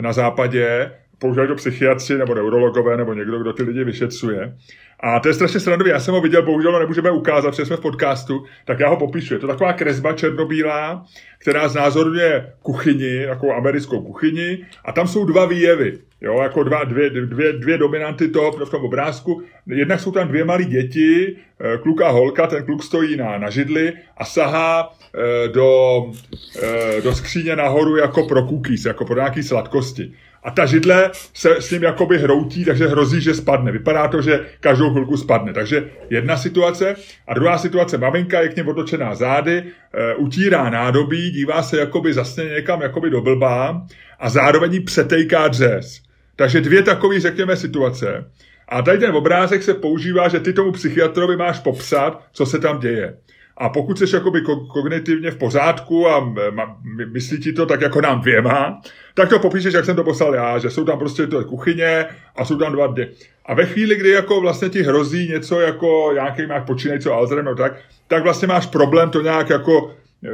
na západě, používají to psychiatři nebo neurologové nebo někdo, kdo ty lidi vyšetřuje. A to je strašně srandový. Já jsem ho viděl, bohužel ho nemůžeme ukázat, protože jsme v podcastu, tak já ho popíšu. Je to taková kresba černobílá, která znázorňuje kuchyni, jako americkou kuchyni, a tam jsou dva výjevy. Jo, jako dva, dvě, dvě, dvě dominanty toho v tom obrázku. Jednak jsou tam dvě malí děti, eh, kluk a holka, ten kluk stojí na, na židli a sahá eh, do, eh, do skříně nahoru jako pro cookies, jako pro nějaký sladkosti a ta židle se s ním jakoby hroutí, takže hrozí, že spadne. Vypadá to, že každou chvilku spadne. Takže jedna situace. A druhá situace, maminka je k něm otočená zády, e, utírá nádobí, dívá se jakoby zasně někam jakoby do blbá a zároveň jí přetejká dřez. Takže dvě takové, řekněme, situace. A tady ten obrázek se používá, že ty tomu psychiatrovi máš popsat, co se tam děje. A pokud jsi jakoby kognitivně v pořádku a myslí ti to tak jako nám dvěma, tak to popíšeš, jak jsem to poslal já, že jsou tam prostě to kuchyně a jsou tam dva dny. A ve chvíli, kdy jako vlastně ti hrozí něco jako nějaký máš počínající Alzheimer, tak, tak vlastně máš problém to nějak jako e,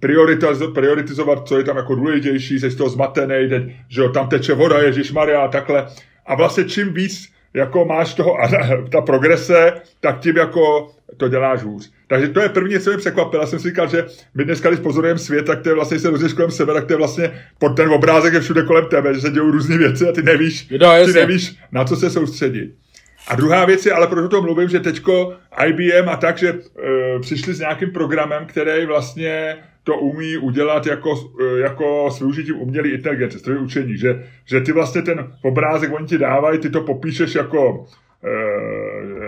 prioritizovat, prioritizovat, co je tam jako důležitější, jsi z toho zmatený, teď, že jo, tam teče voda, Ježíš Maria a takhle. A vlastně čím víc jako máš toho, ta progrese, tak tím jako to děláš hůř. Takže to je první, co mě překvapilo. Já jsem si říkal, že my dneska, když pozorujeme svět, tak to je vlastně, se rozješ kolem sebe, tak to je vlastně pod ten obrázek je všude kolem tebe, že se dějí různé věci a ty nevíš, no, ty nevíš, na co se soustředit. A druhá věc je, ale proto to mluvím, že teďko IBM a tak, že e, přišli s nějakým programem, který vlastně to umí udělat jako, e, jako s využitím umělé inteligence, strojové učení, že, že ty vlastně ten obrázek oni ti dávají, ty to popíšeš jako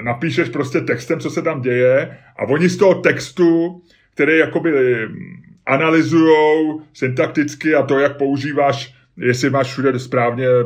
napíšeš prostě textem, co se tam děje a oni z toho textu, který jakoby analyzujou syntakticky a to, jak používáš jestli máš všude správně e,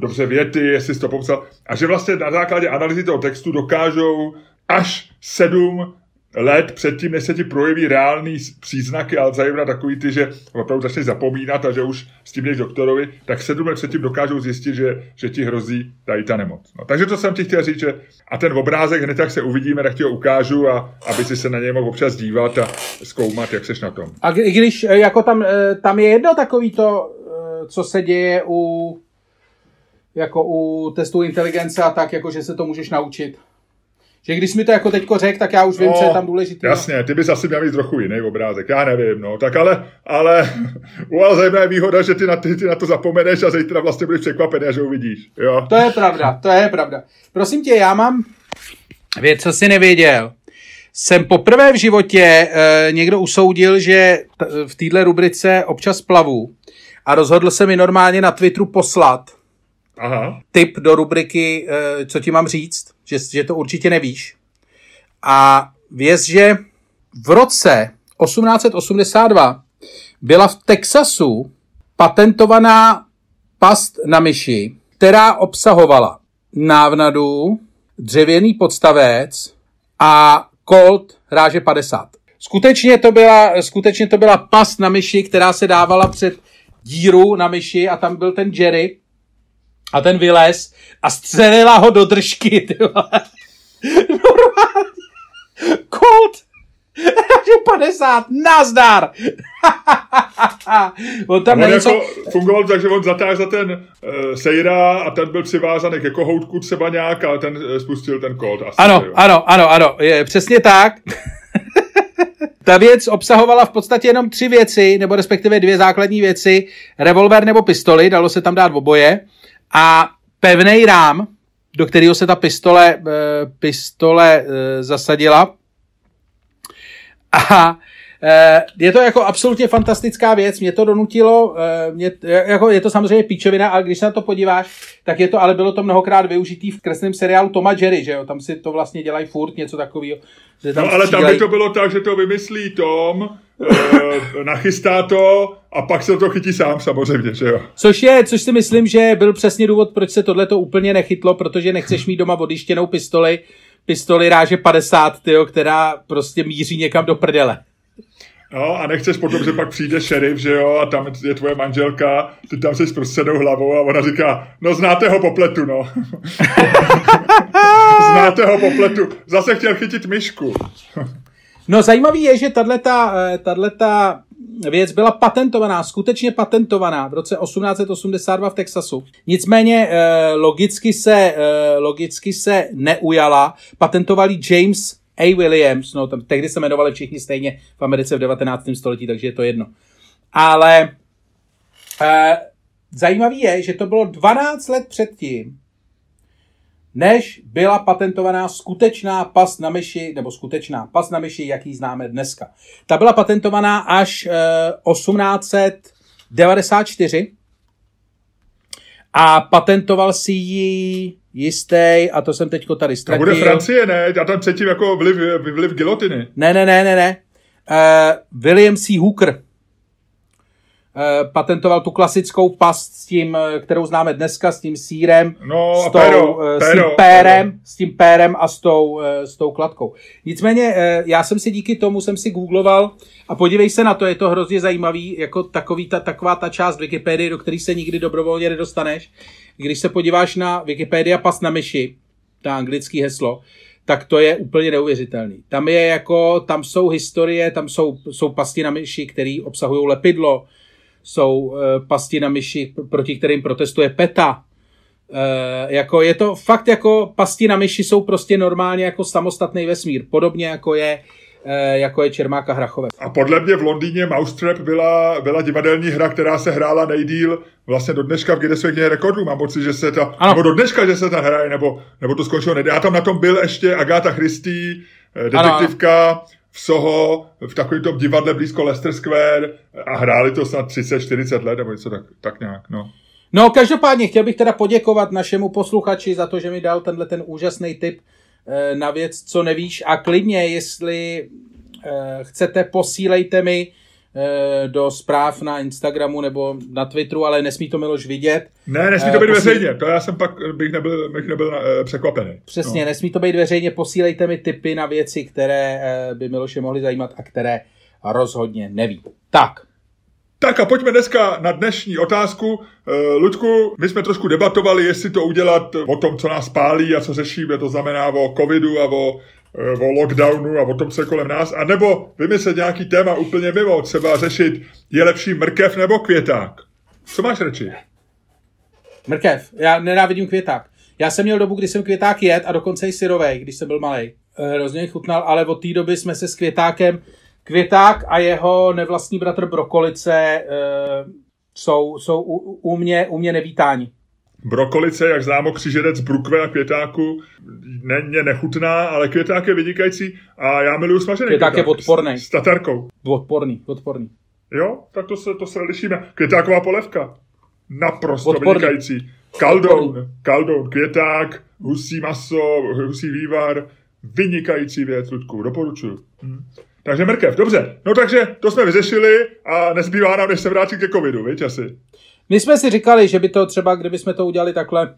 dobře věty, jestli jsi to popsal. A že vlastně na základě analýzy toho textu dokážou až sedm let předtím, než se ti projeví reální příznaky Alzheimera, takový ty, že opravdu začneš zapomínat a že už s tím jdeš doktorovi, tak sedm let předtím dokážou zjistit, že, že ti hrozí tady ta nemoc. No, takže to jsem ti chtěl říct, že a ten obrazek hned jak se uvidíme, tak ti ho ukážu a aby si se na něj mohl občas dívat a zkoumat, jak seš na tom. A když e, jako tam, e, tam je jedno takový to, e, co se děje u jako u testu inteligence a tak, jako že se to můžeš naučit. Že když mi to jako teďko řek, tak já už vím, no, co je tam důležité. Jasně, ty bys asi měl mít trochu jiný obrázek, já nevím, no. Tak ale, ale u Alzheimera je výhoda, že ty na, ty, ty na to zapomeneš a zítra vlastně budeš překvapený, že uvidíš. Jo. To je pravda, to je pravda. Prosím tě, já mám věc, co jsi nevěděl. Jsem poprvé v životě e, někdo usoudil, že t- v téhle rubrice občas plavu a rozhodl se mi normálně na Twitteru poslat Aha. tip do rubriky, eh, co ti mám říct, že, že to určitě nevíš. A věz, že v roce 1882 byla v Texasu patentovaná past na myši, která obsahovala návnadu, dřevěný podstavec a Colt ráže 50. Skutečně to byla, skutečně to byla past na myši, která se dávala před díru na myši a tam byl ten Jerry a ten vylez a střelila ho do držky, ty vole. Normálně. Colt ráže 50, nazdar! On tam On není jako fungoval tak, že on zatáhl za ten uh, sejra a ten byl přivázaný ke kohoutku třeba nějak a ten uh, spustil ten kód. Asi, Ano, jo. ano, ano, ano, je přesně tak. Ta věc obsahovala v podstatě jenom tři věci, nebo respektive dvě základní věci. Revolver nebo pistoli, dalo se tam dát oboje. A pevný rám, do kterého se ta pistole, eh, pistole eh, zasadila. A eh, je to jako absolutně fantastická věc, mě to donutilo, mě, jako je to samozřejmě píčovina, ale když se na to podíváš, tak je to, ale bylo to mnohokrát využitý v kresném seriálu Toma Jerry, že jo, tam si to vlastně dělají furt něco takového. No ale tam by to bylo tak, že to vymyslí Tom, nachystá to a pak se to chytí sám samozřejmě, že jo. Což je, což si myslím, že byl přesně důvod, proč se tohle to úplně nechytlo, protože nechceš mít doma odištěnou pistoli, pistoli ráže 50, tyjo, která prostě míří někam do prdele. No a nechceš potom, že pak přijde šerif, že jo, a tam je tvoje manželka, ty tam jsi s prostředou hlavou a ona říká, no znáte ho po pletu, no. znáte ho po pletu. Zase chtěl chytit myšku. No zajímavý je, že tato věc byla patentovaná, skutečně patentovaná v roce 1882 v Texasu. Nicméně eh, logicky se, eh, logicky se neujala. Patentovali James A. Williams, no tam tehdy se jmenovali všichni stejně v Americe v 19. století, takže je to jedno. Ale eh, zajímavý je, že to bylo 12 let předtím, než byla patentovaná skutečná pas na myši, nebo skutečná pas na myši, jaký známe dneska. Ta byla patentovaná až eh, 1894 a patentoval si ji jistý, a to jsem teďko tady To ztratil. bude Francie, ne? A tam předtím jako vliv, vliv gilotiny. Ne, ne, ne, ne, ne. Uh, William C. Hooker patentoval tu klasickou past s tím, eh, kterou známe dneska, s tím sírem, No, s, tou, péro, eh, s tím pérem, péro. s tím pérem a s tou, eh, s tou kladkou. Nicméně eh, já jsem si díky tomu jsem si googloval a podívej se na to, je to hrozně zajímavý, jako takový ta, taková ta část Wikipedie, do které se nikdy dobrovolně nedostaneš. Když se podíváš na Wikipedia pas na myši, ta anglické heslo, tak to je úplně neuvěřitelný. Tam je jako, tam jsou historie, tam jsou, jsou pasti na myši, které obsahují lepidlo, jsou uh, pasti na myši, proti kterým protestuje PETA. Uh, jako je to fakt jako pasti na myši jsou prostě normálně jako samostatný vesmír, podobně jako je uh, jako je Čermáka Hrachovec. A podle mě v Londýně Mousetrap byla, byla divadelní hra, která se hrála nejdíl vlastně do dneška v Guinnessově knize rekordů. Mám pocit, že se ta, Ano. nebo do dneška, že se ta hraje, nebo, nebo to skončilo nejde. Já tam na tom byl ještě Agáta Christie, eh, detektivka v Soho, v takovém tom divadle blízko Leicester Square a hráli to snad 30-40 let, nebo něco tak, tak nějak, no. No, každopádně chtěl bych teda poděkovat našemu posluchači za to, že mi dal tenhle ten úžasný tip eh, na věc, co nevíš. A klidně, jestli eh, chcete, posílejte mi do zpráv na Instagramu nebo na Twitteru, ale nesmí to Miloš vidět. Ne, nesmí Eh, to být posíl- veřejně, to já jsem pak bych nebyl, bych nebyl eh, překvapený. Přesně, no. nesmí to být veřejně, posílejte mi tipy na věci, které eh, by Miloše mohly zajímat a které rozhodně neví. Tak, Tak a pojďme dneska na dnešní otázku. Eh, Luďku, my jsme trošku debatovali, jestli to udělat o tom, co nás pálí a co řešíme, to znamená o covidu a o, eh, o lockdownu a o tom, co je kolem nás, a nebo vymyslet nějaký téma úplně mimo, třeba řešit, je lepší mrkev nebo květák. Co máš radši? mrkev. Já nenávidím květák. Já jsem měl dobu, kdy jsem květák jet a dokonce i syrovej, když jsem byl malý. Hrozně mi chutnal, ale od té doby jsme se s květákem, květák a jeho nevlastní bratr Brokolice eh, jsou, jsou u, u, mě, u mě nevítáni. Brokolice, jak známo, křižerec brukve a květáku, není nechutná, ale květák je vynikající a já miluju smažený Květák je odpornej. S, s tatarkou. Odporný, odporný. Jo, tak to se, to se lišíme. Květáková polevka. Naprosto Odporný. vynikající. Kaldoun, kaldoun, květák, husí maso, husí vývar, vynikající věc, Ludku, doporučuji. Hm. Takže mrkev, dobře. No takže to jsme vyřešili a nezbývá nám, než se vrátit ke covidu, viď asi. My jsme si říkali, že by to třeba, kdyby jsme to udělali takhle,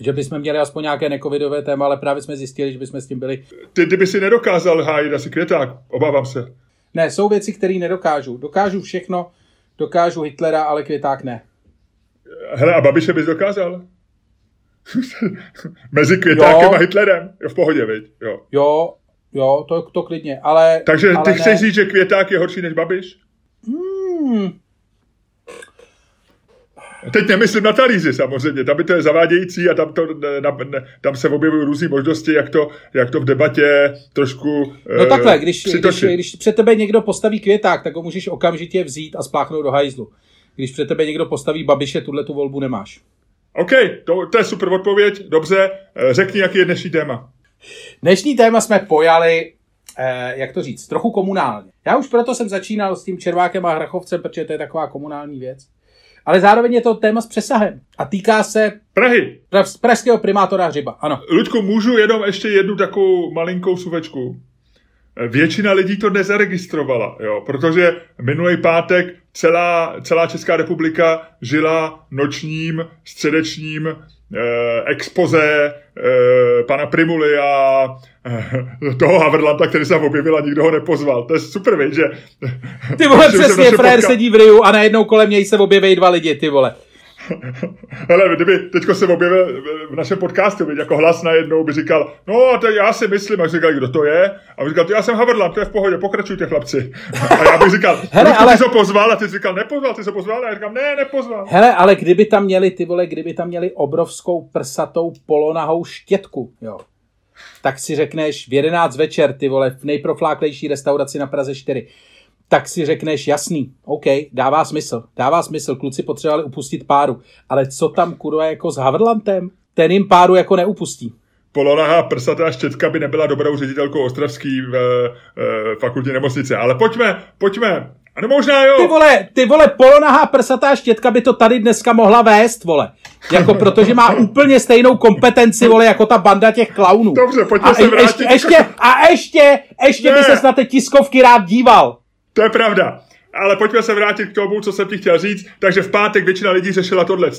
že bychom měli aspoň nějaké necovidové téma, ale právě jsme zjistili, že bychom s tím byli. Ty, ty by si nedokázal hájit asi květák, obávám se. Ne, jsou věci, které nedokážu. Dokážu všechno, dokážu Hitlera, ale květák ne. Hele, a Babiše bys dokázal? Mezi květákem jo. a Hitlerem. Jo, v pohodě, viď? Jo. Jo, jo, to, to klidně, ale... Takže ale ty ne. chceš říct, že květák je horší než Babiš? Hmm, Teď nemyslím na talíři samozřejmě, tam by to je zavádějící a tam, to, na, tam se objevují různé možnosti, jak to, jak to v debatě trošku No takhle, když, když, když před tebe někdo postaví květák, tak ho můžeš okamžitě vzít a spláchnout do hajzlu. Když před tebe někdo postaví babiše, tuhle tu volbu nemáš. OK, to, to je super odpověď, dobře. Řekni, jaký je dnešní téma. Dnešní téma jsme pojali, eh, jak to říct, trochu komunálně. Já už proto jsem začínal s tím Červákem a Hrachovcem, protože to je taková komunální věc ale zároveň je to téma s přesahem a týká se Prahy. Pra- pražského primátora Hřiba, ano. Ludku, můžu jenom ještě jednu takovou malinkou suvečku? Většina lidí to nezaregistrovala, jo, protože minulý pátek celá, celá Česká republika žila nočním, středečním expoze eh, pana Primuly a eh, toho Haverlanta, který se objevil a nikdo ho nepozval. To je super, víš, že... Ty vole, přesně, frér podka... sedí v Riu a najednou kolem něj se objeví dva lidi, ty vole. Hele, kdyby teďko se objevil v našem podcastu, jako hlas najednou by říkal, no to já si myslím, a říkal, kdo to je? A by říkal, já jsem Haverland, to je v pohodě, pokračujte chlapci. A já bych říkal, Hele, ale... ty jsi pozval? A ty jsi říkal, nepozval, ty jsi pozval? A já říkám, ne, nepozval. Hele, ale kdyby tam měli, ty vole, kdyby tam měli obrovskou prsatou polonahou štětku, jo, tak si řekneš v 11 večer, ty vole, v nejprofláklejší restauraci na Praze 4 tak si řekneš, jasný, OK, dává smysl, dává smysl, kluci potřebovali upustit páru, ale co tam kurva jako s Haverlantem? Ten jim páru jako neupustí. Polonahá prsatá štětka by nebyla dobrou ředitelkou Ostravský v, v fakultě nemocnice. Ale pojďme, pojďme. Ano, možná jo. Ty vole, ty vole, polonahá prsatá štětka by to tady dneska mohla vést, vole. Jako protože má úplně stejnou kompetenci, vole, jako ta banda těch klaunů. Dobře, pojďme a se vrátit. Ještě, ještě, a ještě, ještě ne. by se na ty tiskovky rád díval. To je pravda. Ale pojďme se vrátit k tomu, co jsem ti chtěl říct. Takže v pátek většina lidí řešila tohle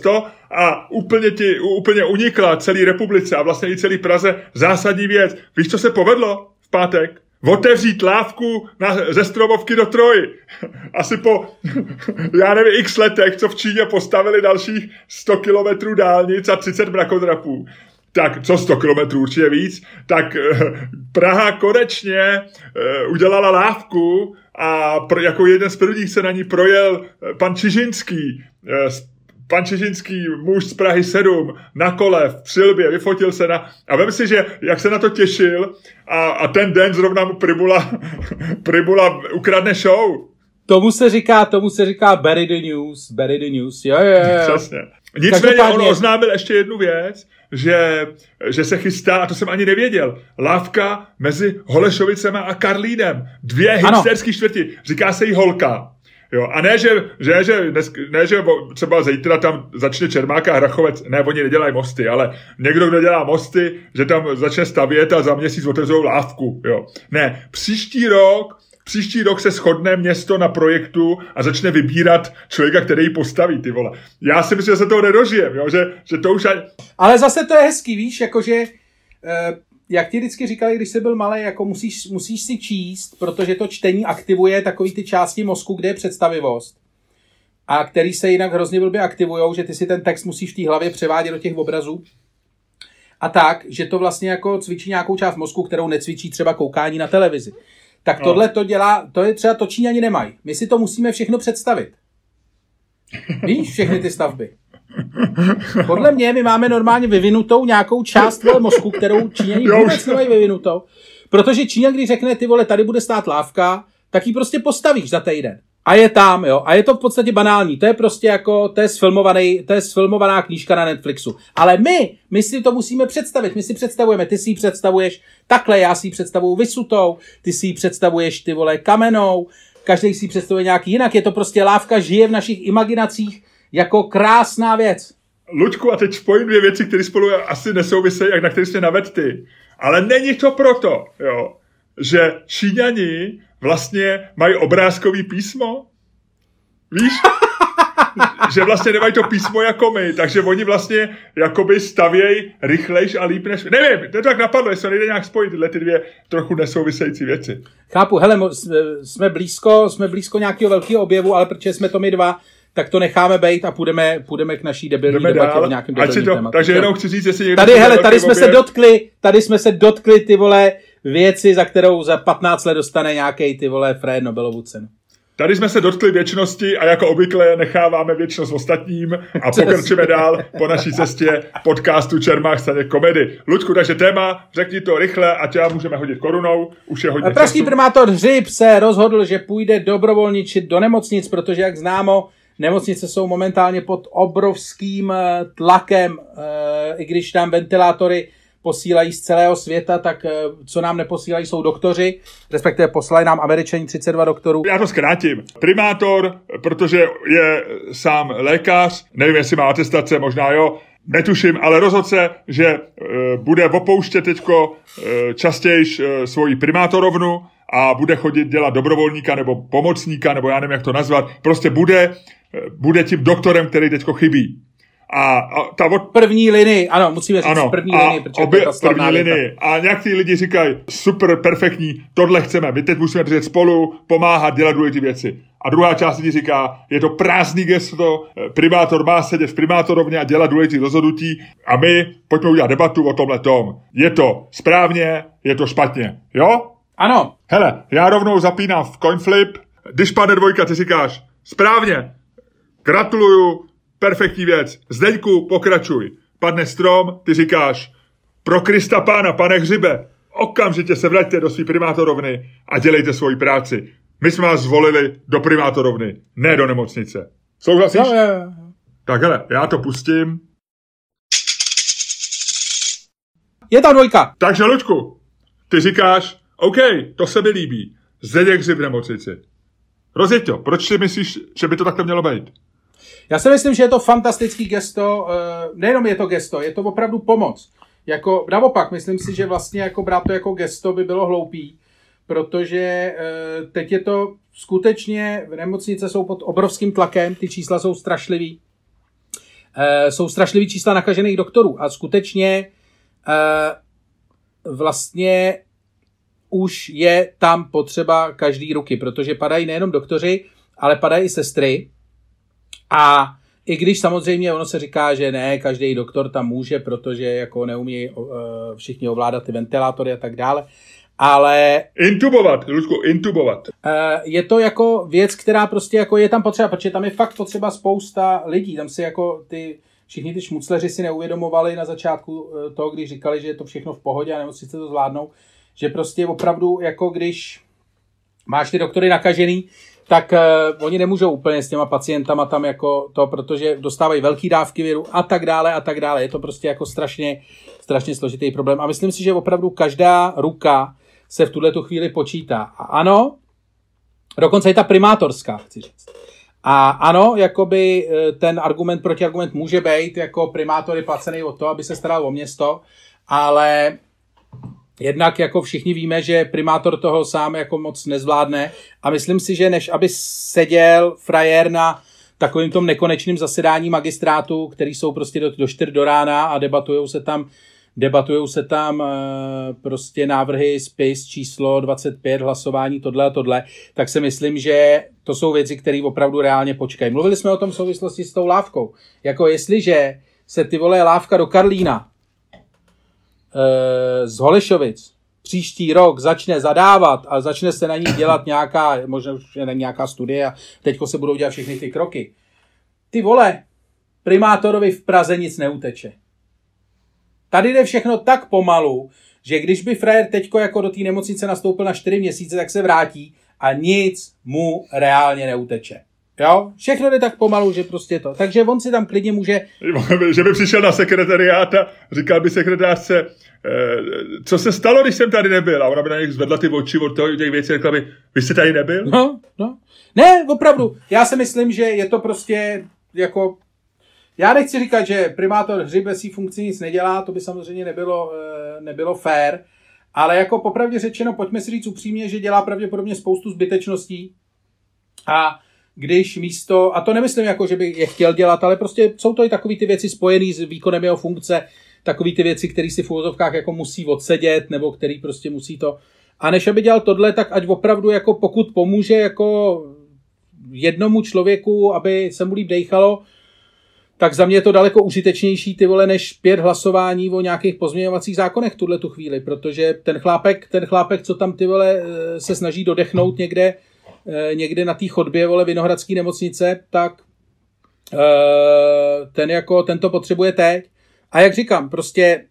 a úplně ti úplně unikla celý republice a vlastně i celý Praze zásadní věc. Víš, co se povedlo v pátek? Otevřít lávku na, ze Stromovky do Troji. Asi po, já nevím, x letech, co v Číně postavili dalších 100 kilometrů dálnic a 30 mrakodrapů tak co 100 kilometrů určitě víc, tak eh, Praha konečně eh, udělala lávku a pro, jako jeden z prvních se na ní projel eh, pan Čižinský, pan Čižinský, muž z Prahy 7, na kole, v přilbě, vyfotil se na... A vem si, že jak se na to těšil a, a ten den zrovna mu Pribula, Pribula ukradne show. Tomu se říká, tomu se říká bury the news, bury the news, jo, jo, jo. Přesně. Nicméně on oznámil ještě jednu věc, že, že se chystá, a to jsem ani nevěděl, lávka mezi Holešovicema a Karlínem. Dvě hipsterské čtvrti. Říká se jí holka. Jo, a ne, že, že, že, ne, ne, že třeba zítra tam začne Čermáka a Hrachovec, ne, oni nedělají mosty, ale někdo, kdo dělá mosty, že tam začne stavět a za měsíc otevřou lávku, jo. Ne, příští rok Příští rok se shodne město na projektu a začne vybírat člověka, který ji postaví, ty vole. Já si myslím, že se toho nedožijem, jo? Že, že to už... Ani... Ale zase to je hezký, víš, jakože... Eh, jak ti vždycky říkali, když jsi byl malý, jako musíš, musíš si číst, protože to čtení aktivuje takový ty části mozku, kde je představivost. A který se jinak hrozně blbě aktivují, že ty si ten text musíš v té hlavě převádět do těch obrazů. A tak, že to vlastně jako cvičí nějakou část mozku, kterou necvičí třeba koukání na televizi. Tak no. tohle to dělá, to je třeba to Číňani nemají. My si to musíme všechno představit. Víš, všechny ty stavby. Podle mě my máme normálně vyvinutou nějakou část toho mozku, kterou Číňani vůbec nemají vyvinutou. Protože Číňan, když řekne, ty vole, tady bude stát lávka, tak ji prostě postavíš za týden a je tam, jo. A je to v podstatě banální. To je prostě jako, to je, sfilmovaný, to je sfilmovaná knížka na Netflixu. Ale my, my si to musíme představit. My si představujeme, ty si ji představuješ takhle, já si ji představuju vysutou, ty si ji představuješ ty vole kamenou, každý si ji představuje nějak jinak. Je to prostě lávka, žije v našich imaginacích jako krásná věc. Luďku, a teď spojím dvě věci, které spolu asi nesouvisejí, jak na které jste naved ty. Ale není to proto, jo, že Číňani vlastně mají obrázkový písmo. Víš? že vlastně nemají to písmo jako my, takže oni vlastně jakoby stavějí rychlejš a líp než... Nevím, to tak napadlo, jestli nejde nějak spojit tyhle ty dvě trochu nesouvisející věci. Chápu, hele, jsme blízko, jsme blízko nějakého velkého objevu, ale protože jsme to my dva, tak to necháme být a půjdeme, půjdeme k naší debilní Jdeme debatě dál. o nějakém debilním to, tématu. takže jenom chci říct, jestli někdo... Tady, hele, tady jsme se objev- dotkli, tady jsme se dotkli ty vole věci, za kterou za 15 let dostane nějaký ty vole Fred Nobelovu cenu. Tady jsme se dotkli věčnosti a jako obvykle necháváme věčnost ostatním a pokračujeme dál po naší cestě podcastu Čermák staně komedy. Luďku, takže téma, řekni to rychle a tě můžeme hodit korunou, už je hodně Pražský času. primátor Hřib se rozhodl, že půjde dobrovolničit do nemocnic, protože jak známo, nemocnice jsou momentálně pod obrovským eh, tlakem, eh, i když tam ventilátory posílají z celého světa, tak eh, co nám neposílají jsou doktoři, respektive poslali nám američani 32 doktorů. Já to zkrátím. Primátor, protože je sám lékař, nevím, jestli má atestace, možná jo, netuším, ale rozhodl se, že e, bude opouštět teďko e, častěji e, svoji primátorovnu a bude chodit dělat dobrovolníka nebo pomocníka, nebo já nevím, jak to nazvat. Prostě bude, e, bude tím doktorem, který teďko chybí. A, a ta od, První linii, ano, musíme říct ano, první linii, protože to je obě, ta první linii. A nějak ty lidi říkají, super, perfektní, tohle chceme, my teď musíme držet spolu, pomáhat, dělat důležité věci. A druhá část lidí říká, je to prázdný gesto, eh, primátor má sedět v primátorovně a dělat důležité rozhodnutí a my pojďme udělat debatu o tomhle tom. Je to správně, je to špatně. Jo? Ano, Hele, já rovnou zapínám v coinflip, když padne dvojka, ty říkáš, správně, gratuluju, perfektní věc, Zdeňku, pokračuj. Padne strom, ty říkáš, pro Krista pána, pane hřibe, okamžitě se vraťte do své primátorovny a dělejte svoji práci. My jsme vás zvolili do primátorovny, ne do nemocnice. Souhlasíš? jo, jo. Tak hele, já to pustím. je tam dvojka. Takže, Luďku, ty říkáš, OK, to se mi líbí. Zdeněk hřib v nemocnici. Rozjeď to. Proč si myslíš, že by to takhle mělo být? Já si myslím, že je to fantastický gesto, eh, nejenom je to gesto, je to opravdu pomoc. Jako, naopak, myslím si, že vlastně jako brát to jako gesto by bylo hloupý, protože eh, teď je to skutečně, v nemocnice jsou pod obrovským tlakem, ty čísla jsou strašlivý. Eh, Jsou strašlivý čísla nakažených doktorů a skutečně vlastně už je tam potřeba každý ruky, protože padají nejenom doktoři, ale padají i sestry, a i když samozřejmě ono se říká, že ne, každý doktor tam může, protože jako neumí uh, všichni ovládat ty ventilátory a tak dále, ale Intubovat, Luďku, intubovat. uh, je to jako věc, která prostě jako je tam potřeba, protože tam je fakt potřeba spousta lidí, tam si jako ty všichni ty šmucleři si neuvědomovali na začátku eh, toho, když říkali, že je to všechno v pohodě a nemocnice to zvládnou, že prostě opravdu jako když máš ty doktory nakažený, tak uh, oni nemůžou úplně s těma pacientama tam jako to, protože dostávají velké dávky viru a tak dále a tak dále. Je to prostě jako strašně, strašně složitý problém. A myslím si, že opravdu každá ruka se v tuhle tu chvíli počítá. A ano, dokonce i ta primátorská, chci říct. A ano, jakoby eh, ten argument, protiargument může být, jako primátor je placený o to, aby se staral o město, ale Jednak jako všichni víme, že primátor toho sám jako moc nezvládne a myslím si, že než aby seděl frajer na takovým tom nekonečným zasedání magistrátu, který jsou prostě do, do 4 do rána a debatujou se tam debatujou se tam e, prostě návrhy spis číslo 25, hlasování tohle a tohle, tak si myslím, že to jsou věci, které opravdu reálně počkají. Mluvili jsme o tom v souvislosti s tou lávkou. Jako jestliže se ty vole lávka do Karlína z Holešovic příští rok začne zadávat a začne se na ní dělat nějaká, možná už je nějaká studie a teďko se budou dělat všechny ty kroky. Ty vole, primátorovi v Praze nic neuteče. Tady jde všechno tak pomalu, že když by frajer teďko jako do té nemocnice nastoupil na 4 měsíce, tak se vrátí a nic mu reálně neuteče. Jo? Všechno jde tak pomalu, že prostě to. Takže on si tam klidně může Že by přišel na sekretariát a říkal by sekretářce, eh, co se stalo, když jsem tady nebyl? A ona by na něj zvedla ty oči od toho, těch věcí a řekla by, vy jste tady nebyl? No, no. Ne, opravdu. Já si myslím, že je to prostě jako Já nechci říkat, že primátor Hřib ve svý funkci nic nedělá, to by samozřejmě nebylo, eh, nebylo fair, ale jako popravdě řečeno, pojďme si říct upřímně, že dělá pravděpodobně spoustu zbytečností a když místo, a to nemyslím jako, že by je chtěl dělat, ale prostě jsou to i takové ty věci spojené s výkonem jeho funkce, takové ty věci, které si v úvozovkách jako musí odsedět, nebo který prostě musí to. A než aby dělal tohle, tak ať opravdu jako pokud pomůže jako jednomu člověku, aby se mu líp dejchalo, tak za mě je to daleko užitečnější ty vole, než pět hlasování o nějakých pozměňovacích zákonech tuhle tu chvíli, protože ten chlápek, ten chlápek, co tam ty vole eh, se snaží dodechnout někde, někde na té chodbě vole Vinohradské nemocnice, tak eh, ten jako, ten to potřebuje teď. A jak říkám, prostě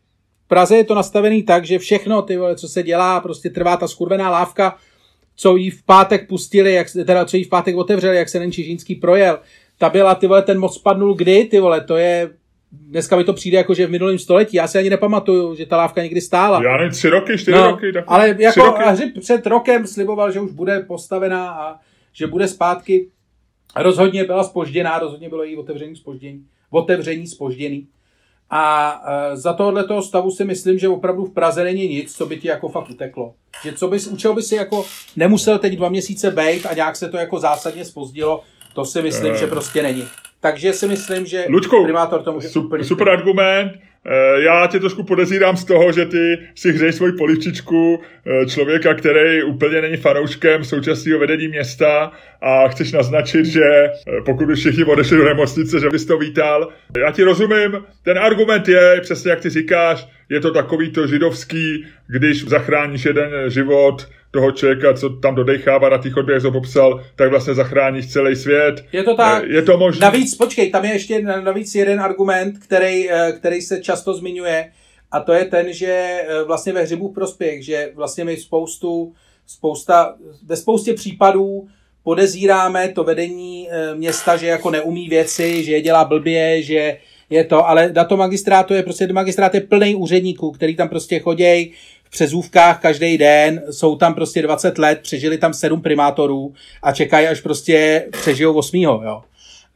v Praze je to nastavený tak, že všechno, ty vole, co se dělá, prostě trvá ta skurvená lávka, co jí v pátek pustili, jak, teda co jí v pátek otevřeli, jak se ten Čižínský projel, ta byla, ty vole, ten moc spadnul kdy, ty vole, to je, dneska mi to přijde jako, že v minulém století, já si ani nepamatuju, že ta lávka někdy stála. Já nevím, tři roky, čtyři no, roky. Tak ale jako roky. Hřib před rokem sliboval, že už bude postavená a že bude zpátky. Rozhodně byla spožděná, rozhodně bylo její otevření spoždění. Otevření spožděný. A e, za tohle toho stavu si myslím, že opravdu v Praze není nic, co by ti jako fakt uteklo. Že co bys, u čeho by si jako nemusel teď dva měsíce bejt a nějak se to jako zásadně spozdilo, to si myslím, uh, že prostě není. Takže si myslím, že Luďku, primátor to může super, super argument. Eh, já tě trošku podezírám z toho, že ty si hřeješ svoji polivčičku eh, člověka, který úplně není fanouškem současného vedení města a chceš naznačit, že eh, pokud by všichni odešli do nemocnice, že bys to vítal. Já ti rozumím, ten argument je, přesně jak ty říkáš, je to takový to židovský, když zachráníš jeden život, toho člověka, co tam dodechává na té chodbě, jak to popsal, tak vlastně zachráníš celý svět. Je to tak. Je to možné. Navíc, počkej, tam je ještě navíc jeden argument, který, eh, který se často zmiňuje, a to je ten, že eh, vlastně ve hřibu prospěch, že vlastně my spoustu, spousta, ve spoustě případů podezíráme to vedení eh, města, že jako neumí věci, že je dělá blbě, že je to, ale dato magistrátu je prostě, magistrát je plný úředníků, který tam prostě chodějí, přezůvkách každý den, jsou tam prostě 20 let, přežili tam sedm primátorů a čekají, až prostě přežijou osmýho, jo.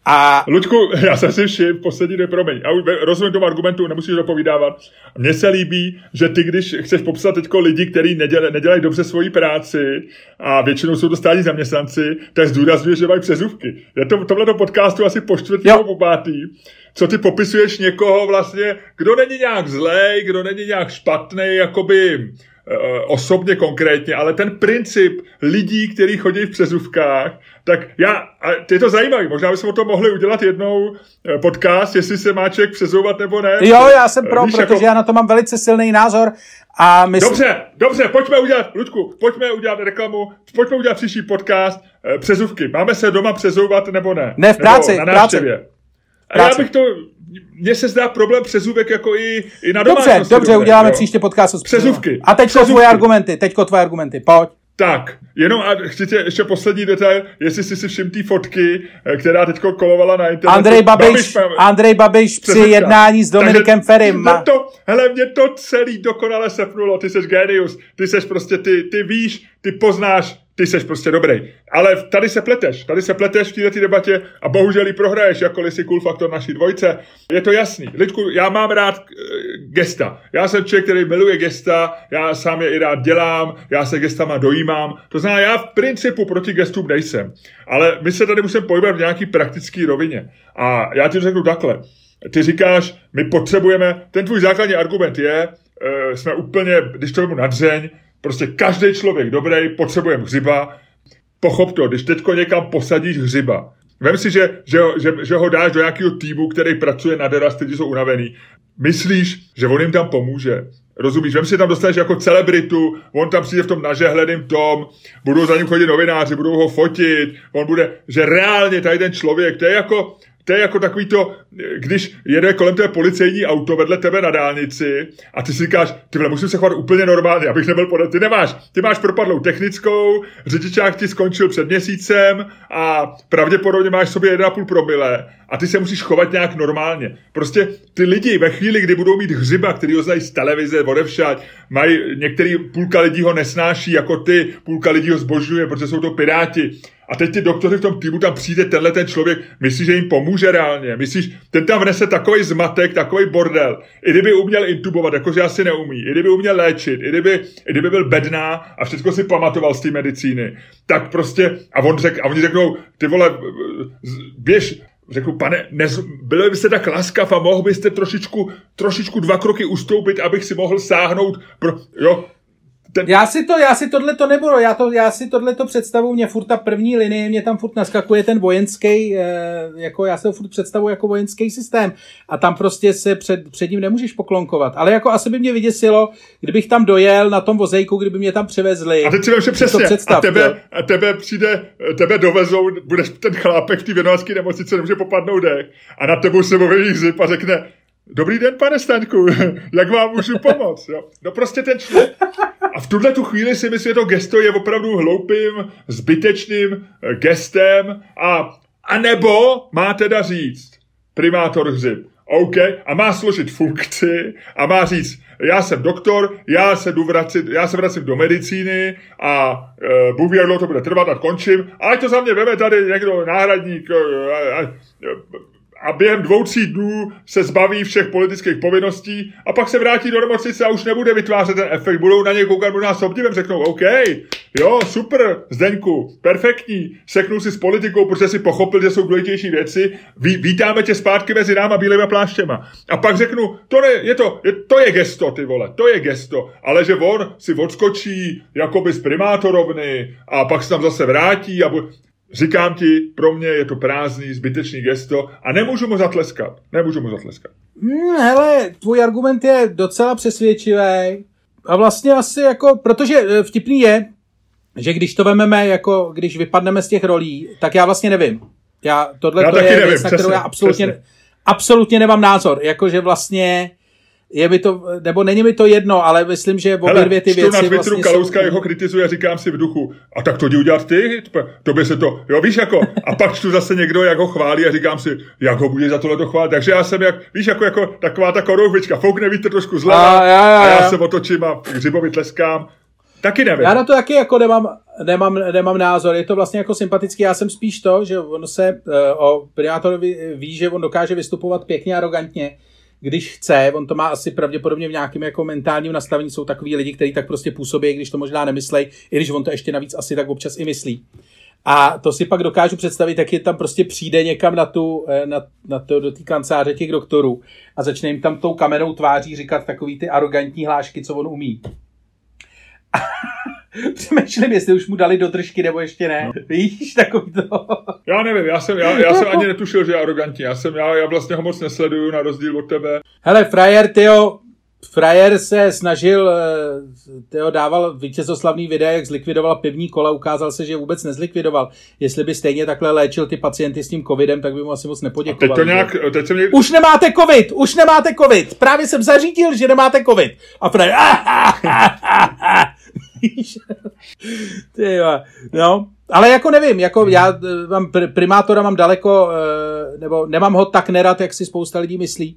A... Luďku, já jsem si všiml, poslední dvě, promiň, já už rozumím tomu argumentu, nemusíš dopovídávat. Mně se líbí, že ty, když chceš popsat teďko lidi, kteří nedělají, nedělají dobře svoji práci a většinou jsou to státní zaměstnanci, tak zdůrazňuješ, že mají přezůvky. Je to v tomhle podcastu asi po čtvrtý nebo po pátý, co ty popisuješ někoho vlastně, kdo není nějak zlej, kdo není nějak špatný, jakoby Eh, osobně konkrétně, ale ten princip lidí, kteří chodí v přezůvkách, tak já, a je to zajímavé, možná bychom o tom mohli udělat jednou eh, podcast, jestli se má člověk přezouvat nebo ne. Jo, já jsem pro, Víš, protože jako... já na to mám velice silný názor. A myslím... Dobře, dobře, pojďme udělat, Ludku, pojďme udělat reklamu, pojďme udělat příští podcast, eh, přezůvky. Máme se doma přezouvat nebo ne? Ne, v práci, nebo na návštěvě. A já bych to, mně se zdá problém přezůvek jako i, i na domácnosti. Dobře, dobře, uděláme jo. příště podcast s přezůvky. A teď tvoje argumenty, teďko tvoje argumenty, pojď. Tak, jenom a chci tě ještě poslední detail, jestli jsi si všim té fotky, eh, která teď kolovala na internetu. Andrej Babiš, Babiš Andrej Babiš při jednání s Dominikem Ferim. Mě to, hele, mě to celý dokonale sepnulo, ty jsi genius, ty jsi prostě, ty, ty víš, ty poznáš, ty seš prostě dobrý. Ale tady se pleteš, tady se pleteš v této debatě a bohužel ji prohraješ, jako si cool faktor naší dvojce. Je to jasný. Lidku, já mám rád uh, gesta. Já jsem člověk, který miluje gesta, já sám je i rád dělám, já se gestama dojímám. To znamená, já v principu proti gestům nejsem. Ale my se tady musíme pohybovat v nějaký praktický rovině. A já ti řeknu takhle. Ty říkáš, my potřebujeme, ten tvůj základní argument je, uh, jsme úplně, když to vemu nadřeň, Prostě každý člověk dobrý, potřebujeme hřiba. Pochop to, když teďko někam posadíš hřiba, Vem si, že, že, že, že ho dáš do nějakého týmu, který pracuje na deras, kteří jsou unavený. Myslíš, že on jim tam pomůže? Rozumíš? Vem si tam dostaneš jako celebritu, on tam přijde v tom nažehleným tom, budou za ním chodit novináři, budou ho fotit, on bude, že reálně tady ten člověk, to je jako, to je jako takový to, když jede kolem té policejní auto vedle tebe na dálnici a ty si říkáš, ty vole, musím se chovat úplně normálně, abych nebyl podle. Ty nemáš, ty máš propadlou technickou, řidičák ti skončil před měsícem a pravděpodobně máš sobě 1,5 promile a ty se musíš chovat nějak normálně. Prostě ty lidi ve chvíli, kdy budou mít hřiba, který ho znají z televize, odevšať, mají, některý půlka lidí ho nesnáší jako ty, půlka lidí ho zbožňuje, protože jsou to piráti a teď ty doktory v tom týmu tam přijde tenhle ten člověk, myslíš, že jim pomůže reálně? Myslíš, ten tam vnese takový zmatek, takový bordel. I kdyby uměl intubovat, jakože asi neumí, i kdyby uměl léčit, i kdyby, i kdyby byl bedná a všechno si pamatoval z té medicíny, tak prostě, a, on řek, a oni řeknou, ty vole, běž, řeknu, pane, nez, byli byste tak laskav a mohl byste trošičku, trošičku dva kroky ustoupit, abych si mohl sáhnout, pro, jo, ten... Já si to, já si tohle to nebudu, já, to, já si tohle to představu, mě furt ta první linie, mě tam furt naskakuje ten vojenský, eh, jako já si to furt představu jako vojenský systém a tam prostě se před, před ním nemůžeš poklonkovat, ale jako asi by mě vyděsilo, kdybych tam dojel na tom vozejku, kdyby mě tam převezli. A teď si vím, přesně, představ, a tebe, a tebe přijde, tebe dovezou, budeš ten chlápek v té věnovacké nemocnici, nemůže popadnout dech a na tebou se moví zip a řekne, Dobrý den, pane Staňku, jak vám můžu pomoct? Jo? No prostě ten člověk. V tuhle tu chvíli si myslím, že to gesto je opravdu hloupým, zbytečným eh, gestem a, a nebo má teda říct primátor hřib. OK, a má složit funkci a má říct, já jsem doktor, já se, jdu vracit, já se vracím do medicíny a e, Bůh jak to bude trvat a končím. A ať to za mě veme tady někdo náhradník, e, e, a během dvou, tří dnů se zbaví všech politických povinností a pak se vrátí do nemocnice a už nebude vytvářet ten efekt. Budou na něj koukat možná s obdivem, řeknou, OK, jo, super, Zdeňku, perfektní, seknu si s politikou, protože si pochopil, že jsou důležitější věci, Ví, vítáme tě zpátky mezi náma bílýma pláštěma. A pak řeknu, to, ne, je to, je, to je gesto, ty vole, to je gesto, ale že on si odskočí jakoby z primátorovny a pak se tam zase vrátí a bude, Říkám ti, pro mě je to prázdný, zbytečný gesto a nemůžu mu zatleskat. Nemůžu mu zatleskat. Hmm, hele, tvůj argument je docela přesvědčivý. A vlastně asi jako, protože e, vtipný je, že když to vememe, jako když vypadneme z těch rolí, tak já vlastně nevím. Já, tohle já to je nevím, věc, na kterou já absolutně, absolutně nemám názor. Jakože vlastně je mi to, nebo není mi to jedno, ale myslím, že obě Hele, dvě ty věci... na Twitteru vlastně Kalouska jsou... jeho kritizuje a říkám si v duchu, a tak to jdi udělat ty? To by se to, jo víš jako, a pak čtu zase někdo, jak ho chválí a říkám si, jak ho bude za tohle to chválit. Takže já jsem jak, víš, jako, jako taková ta korouhvička, foukne vítr trošku zleva a, já, já, já. a já se otočím a hřibovi tleskám. Taky nevím. Já na to taky jako nemám, nemám, nemám názor. Je to vlastně jako sympatický. Já jsem spíš to, že on se uh, o primátorovi ví, že on dokáže vystupovat pěkně arrogantně když chce, on to má asi pravděpodobně v nějakém jako mentálním nastavení, jsou takový lidi, kteří tak prostě působí, když to možná nemyslej, i když on to ještě navíc asi tak občas i myslí. A to si pak dokážu představit, jak je tam prostě přijde někam na tu, eh, na, na to, do té kanceláře těch doktorů a začne jim tam tou kamenou tváří říkat takový ty arrogantní hlášky, co on umí. Přemýšlím, jestli už mu dali do držky, nebo ještě ne. Víš, takový to. Já nevím, já jsem, já, já jsem ani netušil, že je arrogantní. Já, jsem, já, já vlastně ho moc nesleduju na rozdíl od tebe. Hele, frajer, tyjo, Frajer se snažil, eh, tyjo, dával vítězoslavný videa, jak zlikvidoval pivní kola, ukázal se, že vůbec nezlikvidoval. Jestli by stejně takhle léčil ty pacienty s tím covidem, tak by mu asi moc nepoděkoval. teď to nějak, teď jsem něk... Už nemáte covid, už nemáte covid. Právě jsem zařídil, že nemáte covid. A frajer, Ty no, ale jako nevím, jako já eh, mám primátora mám daleko, eh, nebo nemám ho tak nerad, jak si spousta lidí myslí,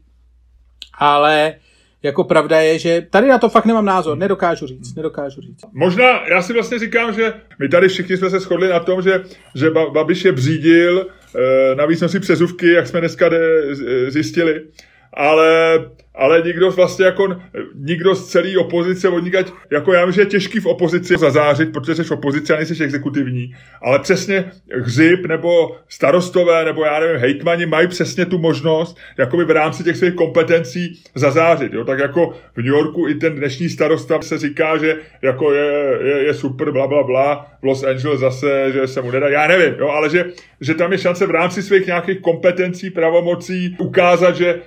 ale jako pravda je, že tady na to fakt nemám názor, nedokážu říct, nedokážu říct. Možná, já si vlastně říkám, že my tady všichni jsme se shodli na tom, že, že Babiš je břídil, eh, navíc nosí přezuvky, jak jsme dneska zjistili, ale ale nikdo vlastně jako, nikdo z celé opozice, odnikať, jako já vím, že je těžký v opozici zazářit, protože jsi v opozici a nejsi exekutivní, ale přesně hřib nebo starostové nebo já nevím, hejtmani mají přesně tu možnost jakoby v rámci těch svých kompetencí zazářit, jo? tak jako v New Yorku i ten dnešní starosta se říká, že jako je, je, je super, bla, bla, bla, v Los Angeles zase, že se mu nedá, já nevím, jo? ale že, že tam je šance v rámci svých nějakých kompetencí, pravomocí ukázat, že,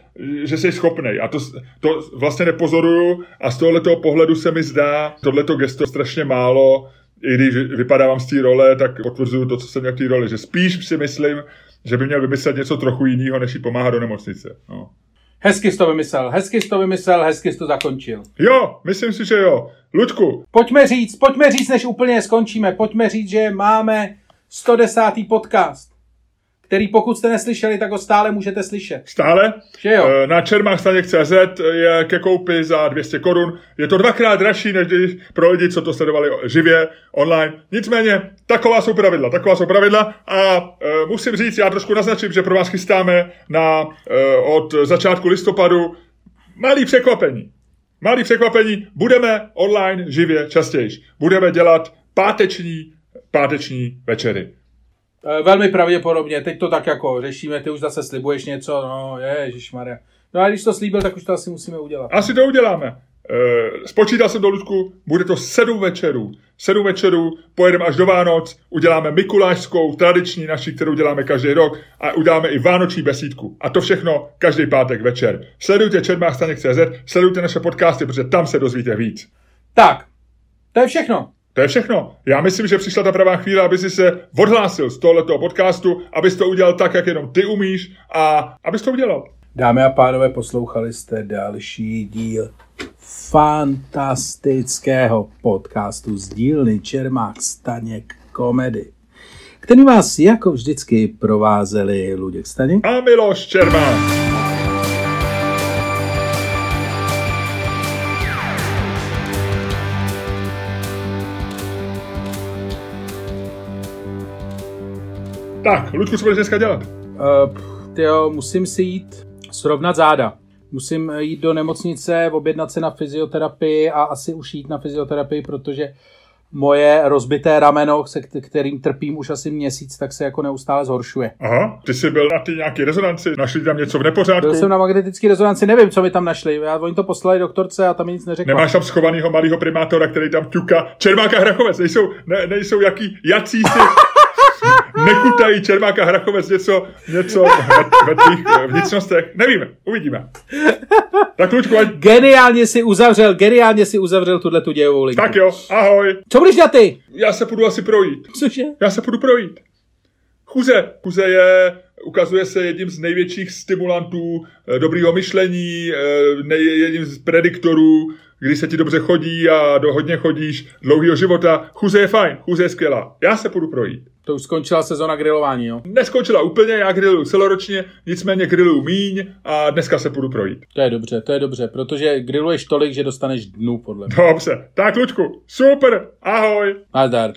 že jsi schopný. A to to, to vlastně nepozoruju a z tohoto pohledu se mi zdá tohleto gesto strašně málo, i když vypadávám z té role, tak potvrzuju to, co jsem měl v té roli, že spíš si myslím, že by měl vymyslet něco trochu jiného, než jí pomáhat do nemocnice. No. Hezky jsi to vymyslel, hezky jsi to vymyslel, hezky jsi to zakončil. Jo, myslím si, že jo. Luďku. Pojďme říct, pojďme říct, než úplně skončíme, pojďme říct, že máme 110. podcast který pokud jste neslyšeli, tak ho stále můžete slyšet. Stále? Že jo? Eh, Na čermachstaněk.cz je ke koupi za 200 korun. Je to dvakrát dražší, než když pro lidi, co to sledovali živě, online. Nicméně, taková jsou pravidla, taková jsou pravidla a e, musím říct, já trošku naznačím, že pro vás chystáme na, e, od začátku listopadu malý překvapení. Malý překvapení, budeme online živě častěji. Budeme dělat páteční, páteční večery. E, Velmi pravděpodobně, teď to tak jako řešíme, ty už zase slibuješ něco, no ježišmarja. No a když to slíbil, tak už to asi musíme udělat. Asi to uděláme. E, spočítal jsem do Ludku, bude to sedm večerů. Sedm večerů, pojedeme až do Vánoc, uděláme Mikulášskou, tradiční naši, kterou děláme každý rok a uděláme i Vánoční besídku. A to všechno každý pátek večer. Sledujte čermáchstaněk.cz, sledujte naše podcasty, protože tam se dozvíte víc. Tak, to je všechno. To je všechno. Já myslím, že přišla ta pravá chvíle, aby si se odhlásil z tohoto podcastu, abys to udělal tak, jak jenom ty umíš a abys to udělal. Dámy a pánové, poslouchali jste další díl fantastického podcastu z dílny Čermák Staněk Komedy, který vás jako vždycky provázeli Luděk Staněk A Miloš Čermák. Tak, Ludku, co budeš dneska dělat? Uh, tyjo, musím si jít srovnat záda. Musím jít do nemocnice, objednat se na fyzioterapii a asi už jít na fyzioterapii, protože moje rozbité rameno, se kterým trpím už asi měsíc, tak se jako neustále zhoršuje. Aha, ty jsi byl na ty nějaký rezonanci, našli tam něco v nepořádku? Byl jsem na magnetické rezonanci, nevím, co mi tam našli. Já, oni to poslali doktorce a tam mi nic neřekla. Nemáš tam schovanýho malého primátora, který tam ťuka. Čermáka Hrachovec, nejsou, ne, nejsou jaký, jací nekutají Čermáka Hrachovec něco, něco ve, ve tvých vnitřnostech. Nevíme, uvidíme. Tak Luďku, ať... Geniálně si uzavřel, geniálně si uzavřel tuhle tu dějovou linku. Tak jo, ahoj. Co budeš dělat ty? Já se půjdu asi projít. Cože? Já se půjdu projít. Chůze. Chůze je, ukazuje se jedním z největších stimulantů eh, dobrýho myšlení, eh, jedním z prediktorů, kdy se ti dobře chodí a do hodně chodíš, dlouhého života. Chůze je fajn, chůze je skvělá. Já se půjdu projít. To už skončila sezona grilování, jo? Neskončila úplně, já griluju celoročně, nicméně griluju míň a dneska se půjdu projít. To je dobře, to je dobře, protože grilluješ tolik, že dostaneš dnu, podle mě. Dobře, tak Luďku, super, ahoj. Nazdar.